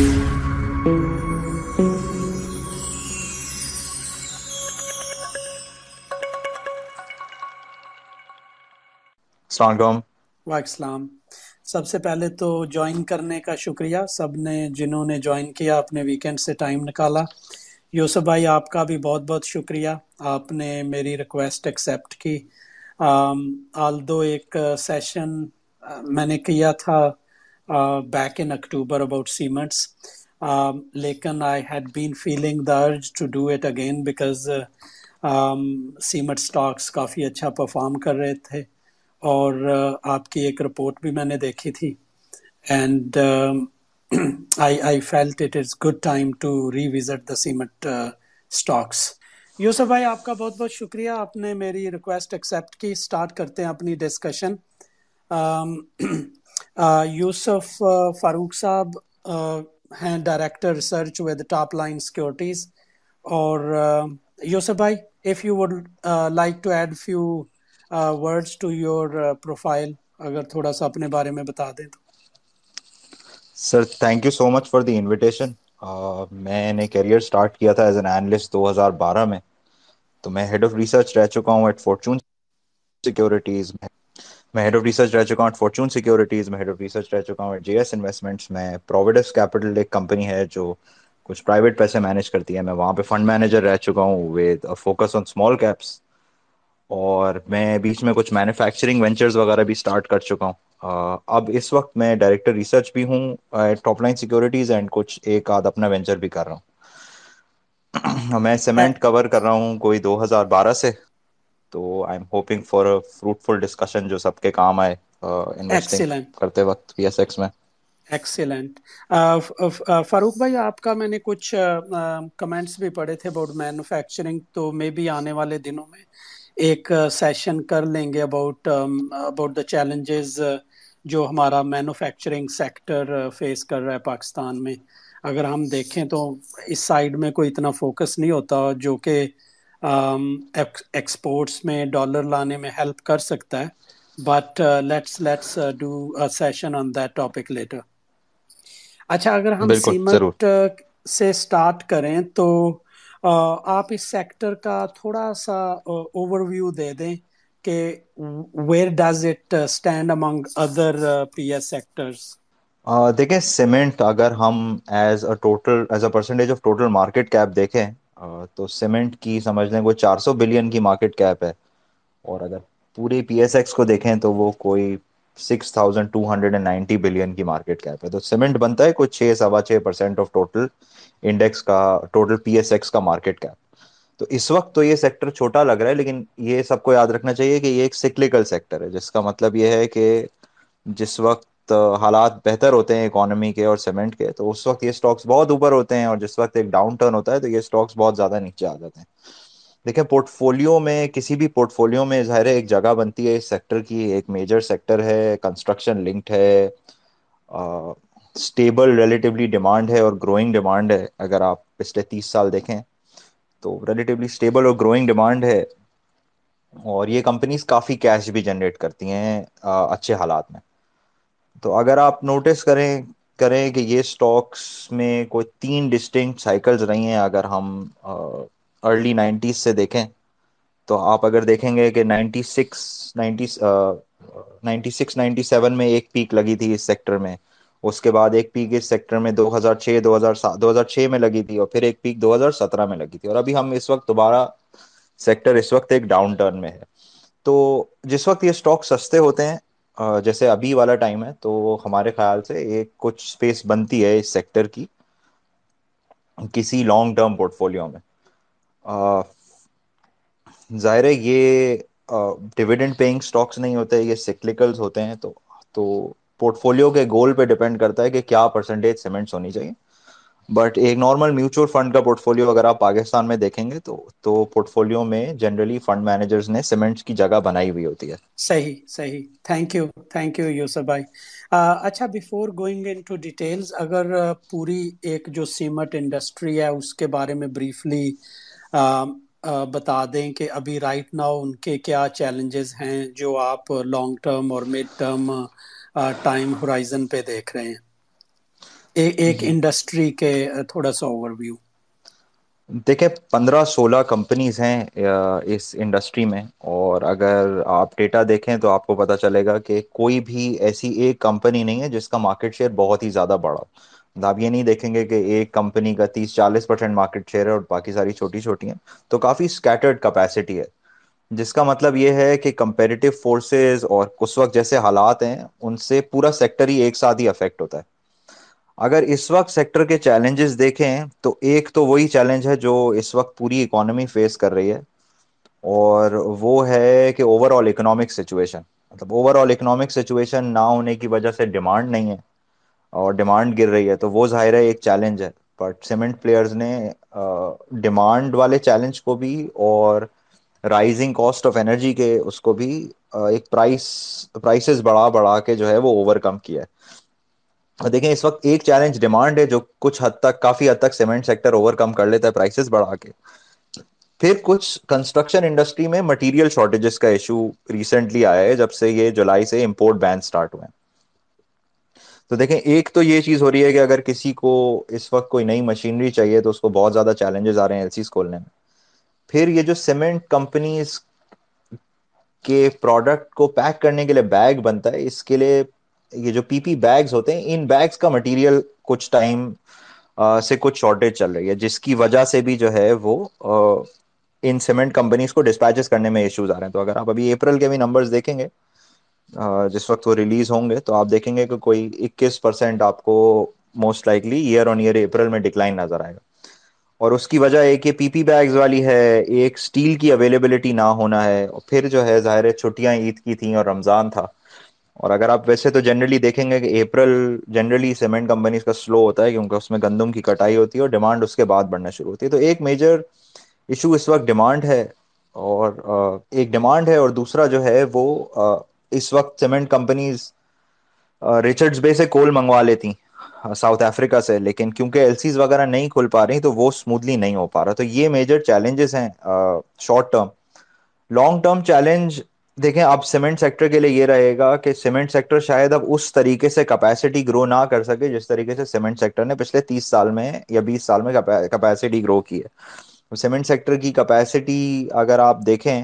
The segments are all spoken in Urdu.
السلام علیکم۔ وعلیکم السلام۔ سب سے پہلے تو جوائن کرنے کا شکریہ۔ سب نے جنہوں نے جوائن کیا، اپنے ویکینڈ سے ٹائم نکالا۔ یوسف بھائی، آپ کا بھی بہت بہت شکریہ۔ آپ نے میری ریکویسٹ ایکسیپٹ کی۔ آل دو ایک سیشن میں نے کیا تھا۔ Back in October about cements لیکن I had been feeling the urge to do it again because cement stocks کافی اچھا پرفارم کر رہے تھے اور آپ کی ایک رپورٹ بھی میں نے دیکھی تھی and I I felt it is good time to revisit the cement stocks Yusuf بھائی آپ کا بہت بہت شکریہ آپ نے میری ریکویسٹ ایکسیپٹ کی اسٹارٹ کرتے ہیں اپنی ڈسکشن یوسف فاروق صاحب ہیں director research with Top Line Securities اور یوسف بھائی if you would like to add few words to your profile اگر تھوڑا سا اپنے بارے میں بتا دیں تو sir thank you so much for the invitation میں نے کیریئر اسٹارٹ کیا تھا ایز این اینالسٹ دو ہزار بارہ میں تو میں ہیڈ آف ریسرچ رہ چکا ہوں ایٹ فارچون سیکورٹیز میں ہیڈ آف ریسرچ رہ چکا ہوں فارچون سیکورٹیز میں ہیڈ آف ریسرچ رہ چکا ہوں جے ایس انویسٹمنٹس میں پروویڈس کیپٹل ایک کمپنی ہے جو کچھ پرائیویٹ پیسے مینیج کرتی ہے۔ میں وہاں پہ فنڈ مینیجر رہ چکا ہوں with focus on small caps اور میں بیچ میں کچھ مینوفیکچرنگ وینچرز وغیرہ بھی اسٹارٹ کر چکا ہوں۔ اب اس وقت میں ڈائریکٹر ریسرچ بھی ہوں ٹاپ لائن سیکورٹیز اینڈ کچھ ایک آدھ اپنا وینچر بھی کر رہا ہوں۔ میں سیمنٹ کور کر رہا ہوں کوئی دو ہزار بارہ سے۔ تو I am hoping for fruitful discussion جو سب کے کام آئے انویسٹنگ ایکسیلنٹ کرتے وقت پی ایس ایکس میں۔ ایکسیلنٹ فاروق بھائی آپ کا میں نے کچھ کمنٹس بھی پڑھے تھے اباؤٹ مینوفیکچرنگ تو مے بی آنے والے دنوں میں ایک سیشن کر لیں گے اباؤٹ اباؤٹ دا چیلنجز جو ہمارا مینوفیکچرنگ سیکٹر فیس کر رہا ہے پاکستان میں۔ اگر ہم دیکھیں تو اس سائڈ میں کوئی اتنا فوکس نہیں ہوتا جو کہ ایکسپورٹس میں ڈالر لانے میں ہیلپ کر سکتا ہے. But let's let's do session on that topic later اچھا اگر ہم ضرور۔ سیمٹ سے اسٹارٹ کریں تو آپ اس سیکٹر کا تھوڑا سا اوور ویو دے دیں کہ where does it stand among other P S sectors دیکھیں سیمنٹ اگر ہم as a total as a percentage of total market cap دیکھیں تو سیمنٹ کی سمجھ لیں وہ چار سو بلین کی مارکیٹ کیپ ہے۔ اور اگر پوری پی ایس ایکس کو دیکھیں تو وہ کوئی six thousand two hundred and ninety billion کی مارکیٹ کیپ ہے۔ تو سیمنٹ بنتا ہے کچھ چھ، سوا چھ پرسینٹ آف ٹوٹل انڈیکس کا ٹوٹل پی ایس ایکس کا مارکیٹ کیپ تو اس وقت تو یہ سیکٹر چھوٹا لگ رہا ہے، لیکن یہ سب کو یاد رکھنا چاہیے کہ یہ ایک سکلیکل سیکٹر ہے۔ جس کا مطلب یہ ہے کہ جس وقت حالات بہتر ہوتے ہیں اکانمی کے اور سیمنٹ کے، تو اس وقت یہ اسٹاکس بہت اوپر ہوتے ہیں اور جس وقت ایک ڈاؤن ٹرن ہوتا ہے تو یہ اسٹاکس بہت زیادہ نیچے آ جاتے ہیں۔ دیکھیں پورٹ فولو میں کسی بھی پورٹ فولio میں ظاہر ہے ایک جگہ بنتی ہے، اس سیکٹر کی ایک میجر سیکٹر ہے کنسٹرکشن لنکڈ ہے اسٹیبل ریلیٹیولی ڈیمانڈ ہے اور گروئنگ ڈیمانڈ ہے۔ اگر آپ پچھلے تیس سال دیکھیں تو ریلیٹیولی اسٹیبل اور گروئنگ ڈیمانڈ ہے اور یہ کمپنیز کافی کیش بھی جنریٹ کرتی ہیں اچھے حالات میں۔ تو اگر آپ نوٹس کریں کریں کہ یہ اسٹاکس میں کوئی تین ڈسٹنکٹ سائیکلس رہی ہیں، اگر ہم ارلی نائنٹیز سے دیکھیں، تو آپ اگر دیکھیں گے کہ ninety six ninety ninety six ninety seven میں ایک پیک لگی تھی اس سیکٹر میں۔ اس کے بعد ایک پیک اس سیکٹر میں دو ہزار چھ، دو ہزار سات، دو ہزار چھ میں لگی تھی اور پھر ایک پیک دو ہزار سترہ میں لگی تھی۔ اور ابھی ہم اس وقت دوبارہ سیکٹر اس وقت ایک ڈاؤن ٹرن میں ہے۔ تو جس وقت یہ اسٹاک سستے ہوتے ہیں جیسے ابھی والا ٹائم ہے، تو ہمارے خیال سے ایک کچھ اسپیس بنتی ہے اس سیکٹر کی، کسی لانگ ٹرم پورٹ فولو میں ظاہر یہ ڈویڈنڈ پیئنگ اسٹاکس نہیں ہوتے، یہ سیکلیکلز ہوتے ہیں، تو تو پورٹ فولیو کے گول پہ ڈیپینڈ کرتا ہے کہ کیا پرسنٹیج سیمنٹس ہونی چاہیے۔ بٹ ایک نارمل میوچل فنڈ کا پورٹ فولio اگر آپ پاکستان میں دیکھیں گے تو تو پورٹ فولio میں جنرلی فنڈ مینیجرس نے سیمنٹس کی جگہ بنائی ہوئی ہوتی ہے۔ صحیح صحیح۔ Thank you thank you Yusuf بھائی۔ اچھا before going in to details اگر پوری ایک جو سیمٹ انڈسٹری ہے اس کے بارے میں بریفلی بتا دیں کہ ابھی رائٹ ناؤ ان کے کیا چیلنجز ہیں جو آپ لانگ ٹرم اور مڈ ٹرم ٹائم ہورائزن پہ دیکھ رہے ہیں۔ ایک انڈسٹری کے تھوڑا سا اوور ویو دیکھیں پندرہ سولہ کمپنیز ہیں اس انڈسٹری میں۔ اور اگر آپ ڈیٹا دیکھیں تو آپ کو پتہ چلے گا کہ کوئی بھی ایسی ایک کمپنی نہیں ہے جس کا مارکیٹ شیئر بہت ہی زیادہ بڑا آپ یہ نہیں دیکھیں گے کہ ایک کمپنی کا تیس چالیس پرسینٹ مارکیٹ شیئر ہے اور باقی ساری چھوٹی چھوٹی ہیں۔ تو کافی اسکیٹرڈ کیپیسٹی ہے۔ جس کا مطلب یہ ہے کہ کمپیریٹیو فورسز اور اس وقت جیسے حالات ہیں ان سے پورا سیکٹر ہی ایک ساتھ ہی افیکٹ ہوتا ہے۔ اگر اس وقت سیکٹر کے چیلنجز دیکھیں تو ایک تو وہی چیلنج ہے جو اس وقت پوری اکانمی فیس کر رہی ہے اور وہ ہے کہ اوور آل اکنامک سچویشن مطلب اوور آل اکنامک سچویشن نہ ہونے کی وجہ سے ڈیمانڈ نہیں ہے اور ڈیمانڈ گر رہی ہے تو وہ ظاہر ہے ایک چیلنج ہے بٹ سیمنٹ پلیئرز نے ڈیمانڈ والے چیلنج کو بھی اور رائزنگ کاسٹ آف انرجی کے اس کو بھی ایک پرائس پرائسز بڑھا بڑھا کے جو ہے وہ اوور کم کیا ہے۔ دیکھیں، اس وقت ایک چیلنج ڈیمانڈ ہے جو کچھ حد تک، کافی حد تک سیمنٹ سیکٹر اوور کم کر لیتا ہے پرائسز بڑھا کے۔ پھر کچھ کنسٹرکشن انڈسٹری میں مٹیریل شارٹیجز کا ایشو ریسنٹلی آیا ہے، جب سے یہ جولائی سے امپورٹ بین اسٹارٹ ہوئے۔ ہیں تو دیکھیں، ایک تو یہ چیز ہو رہی ہے کہ اگر کسی کو اس وقت کوئی نئی مشینری چاہیے تو اس کو بہت زیادہ چیلنجز آ رہے ہیں ایل سیز کھولنے میں۔ پھر یہ جو سیمنٹ کمپنیز کے پروڈکٹ کو پیک کرنے کے لیے بیگ بنتا ہے، اس کے لیے یہ جو پی پی بیگس ہوتے ہیں، ان بیگس کا مٹیریل کچھ ٹائم سے کچھ شارٹیج چل رہی ہے، جس کی وجہ سے بھی جو ہے وہ ان سیمنٹ کمپنیز کو ڈسپیچز کرنے میں ایشوز آ رہے ہیں۔ تو اگر آپ ابھی اپریل کے بھی نمبرز دیکھیں گے جس وقت وہ ریلیز ہوں گے، تو آپ دیکھیں گے کہ کوئی اکیس پرسینٹ آپ کو most likely year on year April میں ڈکلائن نظر آئے گا۔ اور اس کی وجہ ایک یہ پی پی بیگز والی ہے، ایک اسٹیل کی اویلیبلٹی نہ ہونا ہے، اور پھر جو ہے ظاہر چھٹیاں عید کی تھیں اور رمضان تھا۔ اور اگر آپ ویسے تو جنرلی دیکھیں گے کہ اپریل جنرلی سیمنٹ کمپنیز کا سلو ہوتا ہے کیونکہ اس میں گندم کی کٹائی ہوتی ہے اور ڈیمانڈ اس کے بعد بڑھنا شروع ہوتی ہے۔ تو ایک میجر ایشو اس وقت ڈیمانڈ ہے اور ایک ڈیمانڈ ہے اور دوسرا جو ہے وہ اس وقت سیمنٹ کمپنیز ریچرڈس بے سے کول منگوا لیتی ساؤتھ افریقہ سے۔ لیکن کیونکہ ایل سیز وغیرہ نہیں کھل پا رہی تو وہ اسموتھلی نہیں ہو پا رہا۔ تو یہ میجر چیلنجز ہیں short term long term challenge دیکھیں، اب سیمنٹ سیکٹر کے لیے یہ رہے گا کہ سیمنٹ سیکٹر شاید اب اس طریقے سے کیپیسٹی گرو نہ کر سکے جس طریقے سے سیمنٹ سیکٹر نے پچھلے تیس سال میں یا بیس سال میں کیپیسٹی گرو کی ہے۔ سیمنٹ سیکٹر کی کیپیسٹی اگر آپ دیکھیں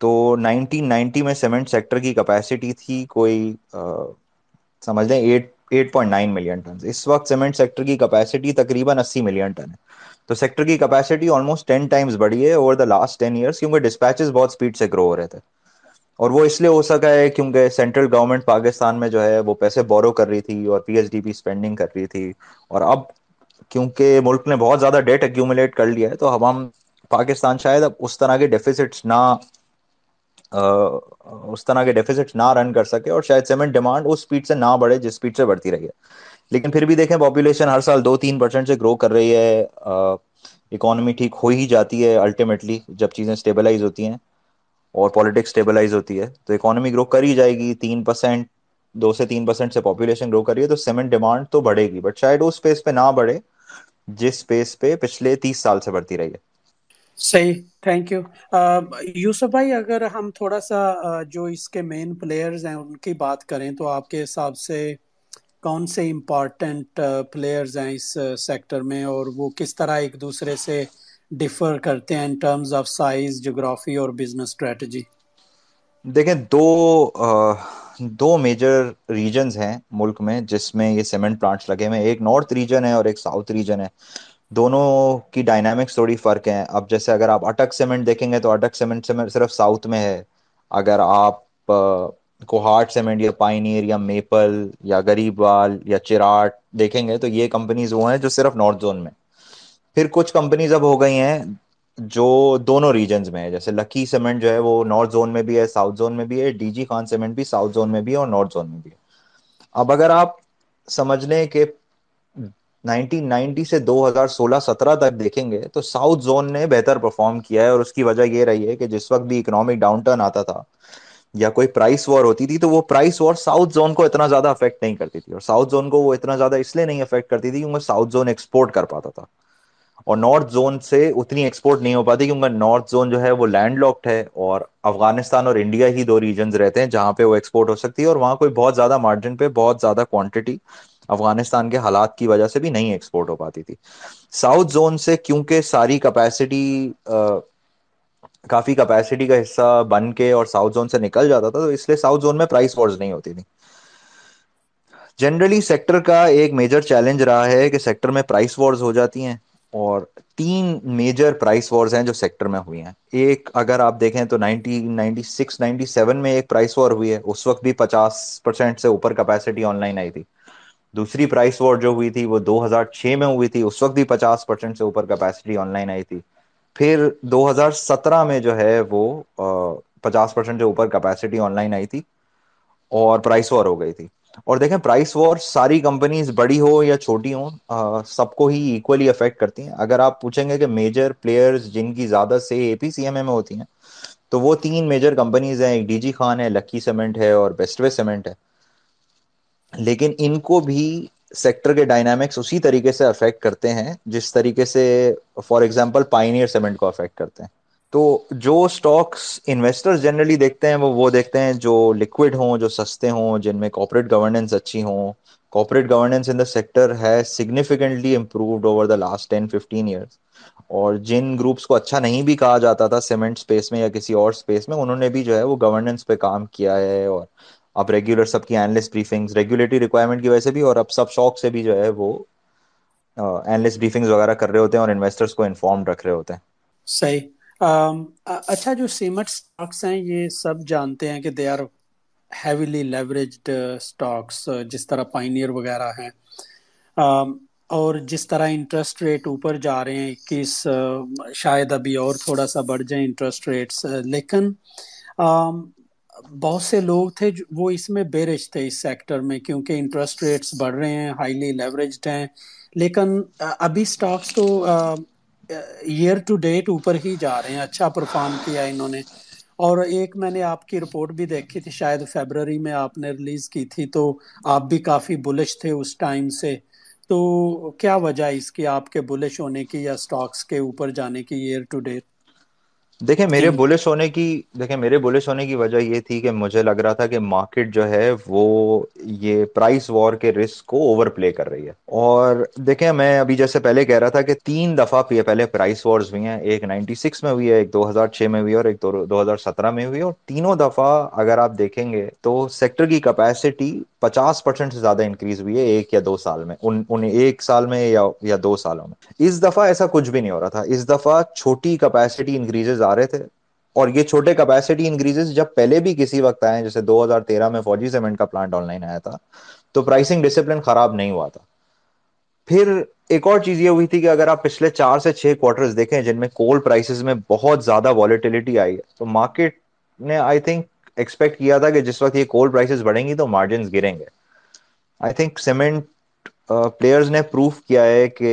تو نائنٹین نائنٹی میں سیمنٹ سیکٹر کی کیپیسٹی تھی کوئی سمجھ لیں، eight eight point nine million ton اس وقت سیمنٹ سیکٹر کی کیپیسٹی تقریباً اسی ملین ٹن ہے۔ تو سیکٹر کی کیپیسٹی آلموسٹ ٹین ٹائمز بڑھی ہے over the last ten years کیونکہ ڈسپیچز بہت اسپیڈ سے گرو ہو رہے تھے۔ اور وہ اس لیے ہو سکا ہے کیونکہ سینٹرل گورنمنٹ پاکستان میں جو ہے وہ پیسے بورو کر رہی تھی اور پی ایچ ڈی بھی اسپینڈنگ کر رہی تھی۔ اور اب کیونکہ ملک نے بہت زیادہ ڈیٹ ایکومولیٹ کر لیا ہے، تو اب ہم پاکستان شاید اب اس طرح کے ڈیفیسٹس نہ اس طرح کے ڈیفیسٹ نہ رن کر سکے اور شاید سیمنٹ ڈیمانڈ اس اسپیڈ سے نہ بڑھے جس اسپیڈ سے بڑھتی رہی ہے۔ لیکن پھر بھی دیکھیں پاپولیشن ہر سال دو تین پرسینٹ سے گرو کر رہی ہے اکانومی ٹھیک ہو ہی جاتی ہے الٹیمیٹلی جب چیزیں اسٹیبلائز ہوتی ہیں۔ اور پالیٹکس اسٹیبلائز ہوتی ہے، تو اکانومی گرو کر ہی جائے گی، تین پرسینٹ دو سے تین پرسینٹ سے پاپولیشن گرو کریے تو سیمنٹ ڈیمانڈ تو بڑھے گی بٹ شاید اس اسپیس پہ نہ بڑھے جس اسپیس پہ پچھلے تیس سال سے بڑھتی رہی ہے۔ صحیح تھینک یو یوسف بھائی، اگر ہم تھوڑا سا جو اس کے مین پلیئرز ہیں، ان کی بات کریں، تو آپ کے حساب سے کون سے امپارٹینٹ پلیئرز ہیں اس سیکٹر میں، اور وہ کس طرح ایک دوسرے سے ڈفر کرتے ہیں ان ٹرمز آف سائز جغرافی اور بزنس اسٹریٹجی دیکھیں، دو دو میجر ریجنز ہیں ملک میں جس میں یہ سیمنٹ پلانٹس لگے ہوئے ایک نارتھ ریجن ہے اور ایک ساؤتھ ریجن ہے۔ دونوں کی ڈائنامکس تھوڑی فرق ہے اب جیسے اگر آپ اٹک سیمنٹ دیکھیں گے تو اٹک سیمنٹ صرف ساؤتھ میں ہے۔ اگر آپ کوہاٹ سیمنٹ یا پائنیر یا میپل یا غریب وال یا چراٹ دیکھیں گے تو یہ کمپنیز وہ ہیں جو صرف نارتھ زون میں پھر کچھ کمپنیز اب ہو گئی ہیں جو دونوں ریجنس میں ہے جیسے لکی سیمنٹ جو ہے وہ نارتھ زون میں بھی ہے ساؤتھ زون میں بھی ہے۔ ڈی جی خان سیمنٹ بھی ساؤتھ زون میں بھی ہے اور نارتھ زون میں بھی ہے۔ اب اگر آپ سمجھ لیں کہ نائنٹین نائنٹی سے دو ہزار سولہ سترہ تک دیکھیں گے تو ساؤتھ زون نے بہتر پرفارم کیا ہے اور اس کی وجہ یہ رہی ہے کہ جس وقت بھی اکنامک ڈاؤن ٹرن آتا تھا یا کوئی پرائس وار ہوتی تھی تو وہ پرائس وار ساؤتھ زون کو اتنا زیادہ افیکٹ نہیں کرتی تھی اور ساؤتھ زون کو وہ اتنا زیادہ اس لیے نہیں افیکٹ کرتی تھی کیونکہ ساؤتھ زون ایکسپورٹ کر پاتا تھا۔ اور نارتھ زون سے اتنی ایکسپورٹ نہیں ہو پاتی کیونکہ نارتھ زون جو ہے وہ لینڈ لاکڈ ہے اور افغانستان اور انڈیا ہی دو ریجنز رہتے ہیں جہاں پہ وہ ایکسپورٹ ہو سکتی ہے اور وہاں کوئی بہت زیادہ مارجن پہ بہت زیادہ کوانٹٹی افغانستان کے حالات کی وجہ سے بھی نہیں ایکسپورٹ ہو پاتی تھی۔ ساؤتھ زون سے کیونکہ ساری کیپیسٹی کافی کیپیسٹی کا حصہ بن کے اور ساؤتھ زون سے نکل جاتا تھا تو اس لیے ساؤتھ زون میں پرائس وورز نہیں ہوتی تھی۔ جنرلی سیکٹر کا ایک میجر چیلنج رہا ہے کہ سیکٹر میں پرائس وارز ہو جاتی ہیں۔ اور تین میجر پرائس وارز ہیں جو سیکٹر میں ہوئی ہیں۔ ایک اگر آپ دیکھیں تو ninety ninety six, ninety seven میں ایک پرائس وار ہوئی ہے۔ اس وقت بھی پچاس پرسینٹ سے اوپر کیپیسٹی آن لائن آئی تھی۔ دوسری پرائس وار جو ہوئی تھی وہ دو ہزار چھ میں ہوئی تھی۔ اس وقت بھی پچاس پرسینٹ سے اوپر کیپیسٹی آن لائن آئی تھی۔ پھر دو ہزار سترہ میں جو ہے وہ پچاس پرسینٹ سے اوپر کیپیسٹی آن لائن آئی تھی اور پرائس وار ہو گئی تھی۔ اور دیکھیں پرائس وار ساری کمپنیز بڑی ہو یا چھوٹی ہو سب کو ہی اکولی افیکٹ کرتی ہیں۔ اگر آپ پوچھیں گے کہ میجر پلیئرز جن کی زیادہ سے اے پی سی ایم اے میں ہوتی ہیں، تو وہ تین میجر کمپنیز ہیں۔ ایک ڈی جی خان ہے لکی سیمنٹ ہے اور بیسٹ وے سیمنٹ ہے۔ لیکن ان کو بھی سیکٹر کے ڈائنامکس اسی طریقے سے افیکٹ کرتے ہیں، جس طریقے سے فار ایگزامپل پائنیئر سیمنٹ کو افیکٹ کرتے ہیں۔ تو جو اسٹاکس انویسٹر جنرلی دیکھتے ہیں وہ وہ دیکھتے ہیں جو لکوڈ ہوں، جو سستے ہوں، جن میں کوپریٹ گورننس اچھی ہوں۔ Corporate governance in the sector ہے significantly improved over the last ten fifteen years اور جن گروپس کو اچھا نہیں بھی کہا جاتا تھا سیمنٹ اسپیس میں یا کسی اور اسپیس میں، انہوں نے بھی جو ہے وہ گورننس پہ کام کیا ہے۔ اور اب ریگولر سب کی اینلس بریفنگ ریگولیٹری ریکوائرمنٹ کی وجہ سے بھی، اور اب سب شوق سے بھی جو ہے وہ اینلس بریفنگس وغیرہ کر رہے ہوتے ہیں اور انویسٹرس کو انفارم رکھ رہے ہوتے ہیں۔ صحیح۔ اچھا جو سیمٹ اسٹاکس ہیں، یہ سب جانتے ہیں کہ they are heavily leveraged stocks جس طرح پائنیئر وغیرہ ہیں۔ اور جس طرح انٹرسٹ ریٹ اوپر جا رہے ہیں، اکیس، شاید ابھی اور تھوڑا سا بڑھ جائیں انٹرسٹ ریٹس لیکن بہت سے لوگ تھے وہ اس میں بیرش تھے اس سیکٹر میں، کیونکہ انٹرسٹ ریٹس بڑھ رہے ہیں ہائیلی لیوریجڈ ہیں۔ لیکن ابھی اسٹاکس تو ایئر ٹو ڈیٹ اوپر ہی جا رہے ہیں۔ اچھا پرفارم کیا انہوں نے۔ اور ایک میں نے آپ کی رپورٹ بھی دیکھی تھی، شاید فیبرری میں آپ نے ریلیز کی تھی، تو آپ بھی کافی بلش تھے اس ٹائم سے۔ تو کیا وجہ اس کی؟ آپ کے بلش ہونے کی یا اسٹاکس کے اوپر جانے کی ایئر ٹو ڈیٹ دیکھیں میرے بولس ہونے کی دیکھیں میرے بولس ہونے کی وجہ یہ تھی کہ مجھے لگ رہا تھا کہ مارکیٹ جو ہے وہ یہ پرائز وار کے رسک کو اوور پلے کر رہی ہے۔ اور دیکھیں میں ابھی جیسے پہلے کہہ رہا تھا کہ تین دفعہ پہلے پرائز وارز ہوئی ہیں۔ ایک نائنٹی سکس میں ہوئی ہے ایک دو ہزار چھ میں ہوئی اور ایک دو ہزار سترہ میں ہوئی اور تینوں دفعہ اگر آپ دیکھیں گے تو سیکٹر کی کیپیسٹی پچاس پرسینٹ سے زیادہ انکریز ہوئی ہے ایک یا دو سال میں۔ ان ایک سال میں یا دو سالوں میں۔ اس دفعہ ایسا کچھ بھی نہیں ہو رہا تھا۔ اس دفعہ چھوٹی کیپیسٹی انکریزز آ رہے تھے۔ اور یہ چھوٹے کیپیسٹی انکریزز جب پہلے بھی کسی وقت آئے جیسے دو ہزار تیرہ میں فوجی سیمنٹ کا پلانٹ آن لائن آیا تھا، تو پرائسنگ ڈسپلن خراب نہیں ہوا تھا۔ پھر ایک اور چیز یہ ہوئی تھی کہ اگر آپ پچھلے چار سے چھ کوارٹر دیکھیں، جن میں کول پرائسز میں بہت زیادہ والٹیلٹی آئی ہے، تو مارکیٹ نے آئی تھنک ایکسپیکٹ کیا تھا کہ جس وقت یہ کولڈ پرائسز بڑھیں گی تو مارجنس گریں گے۔ آئی تھنک سیمنٹ پلیئرز نے پروف کیا ہے کہ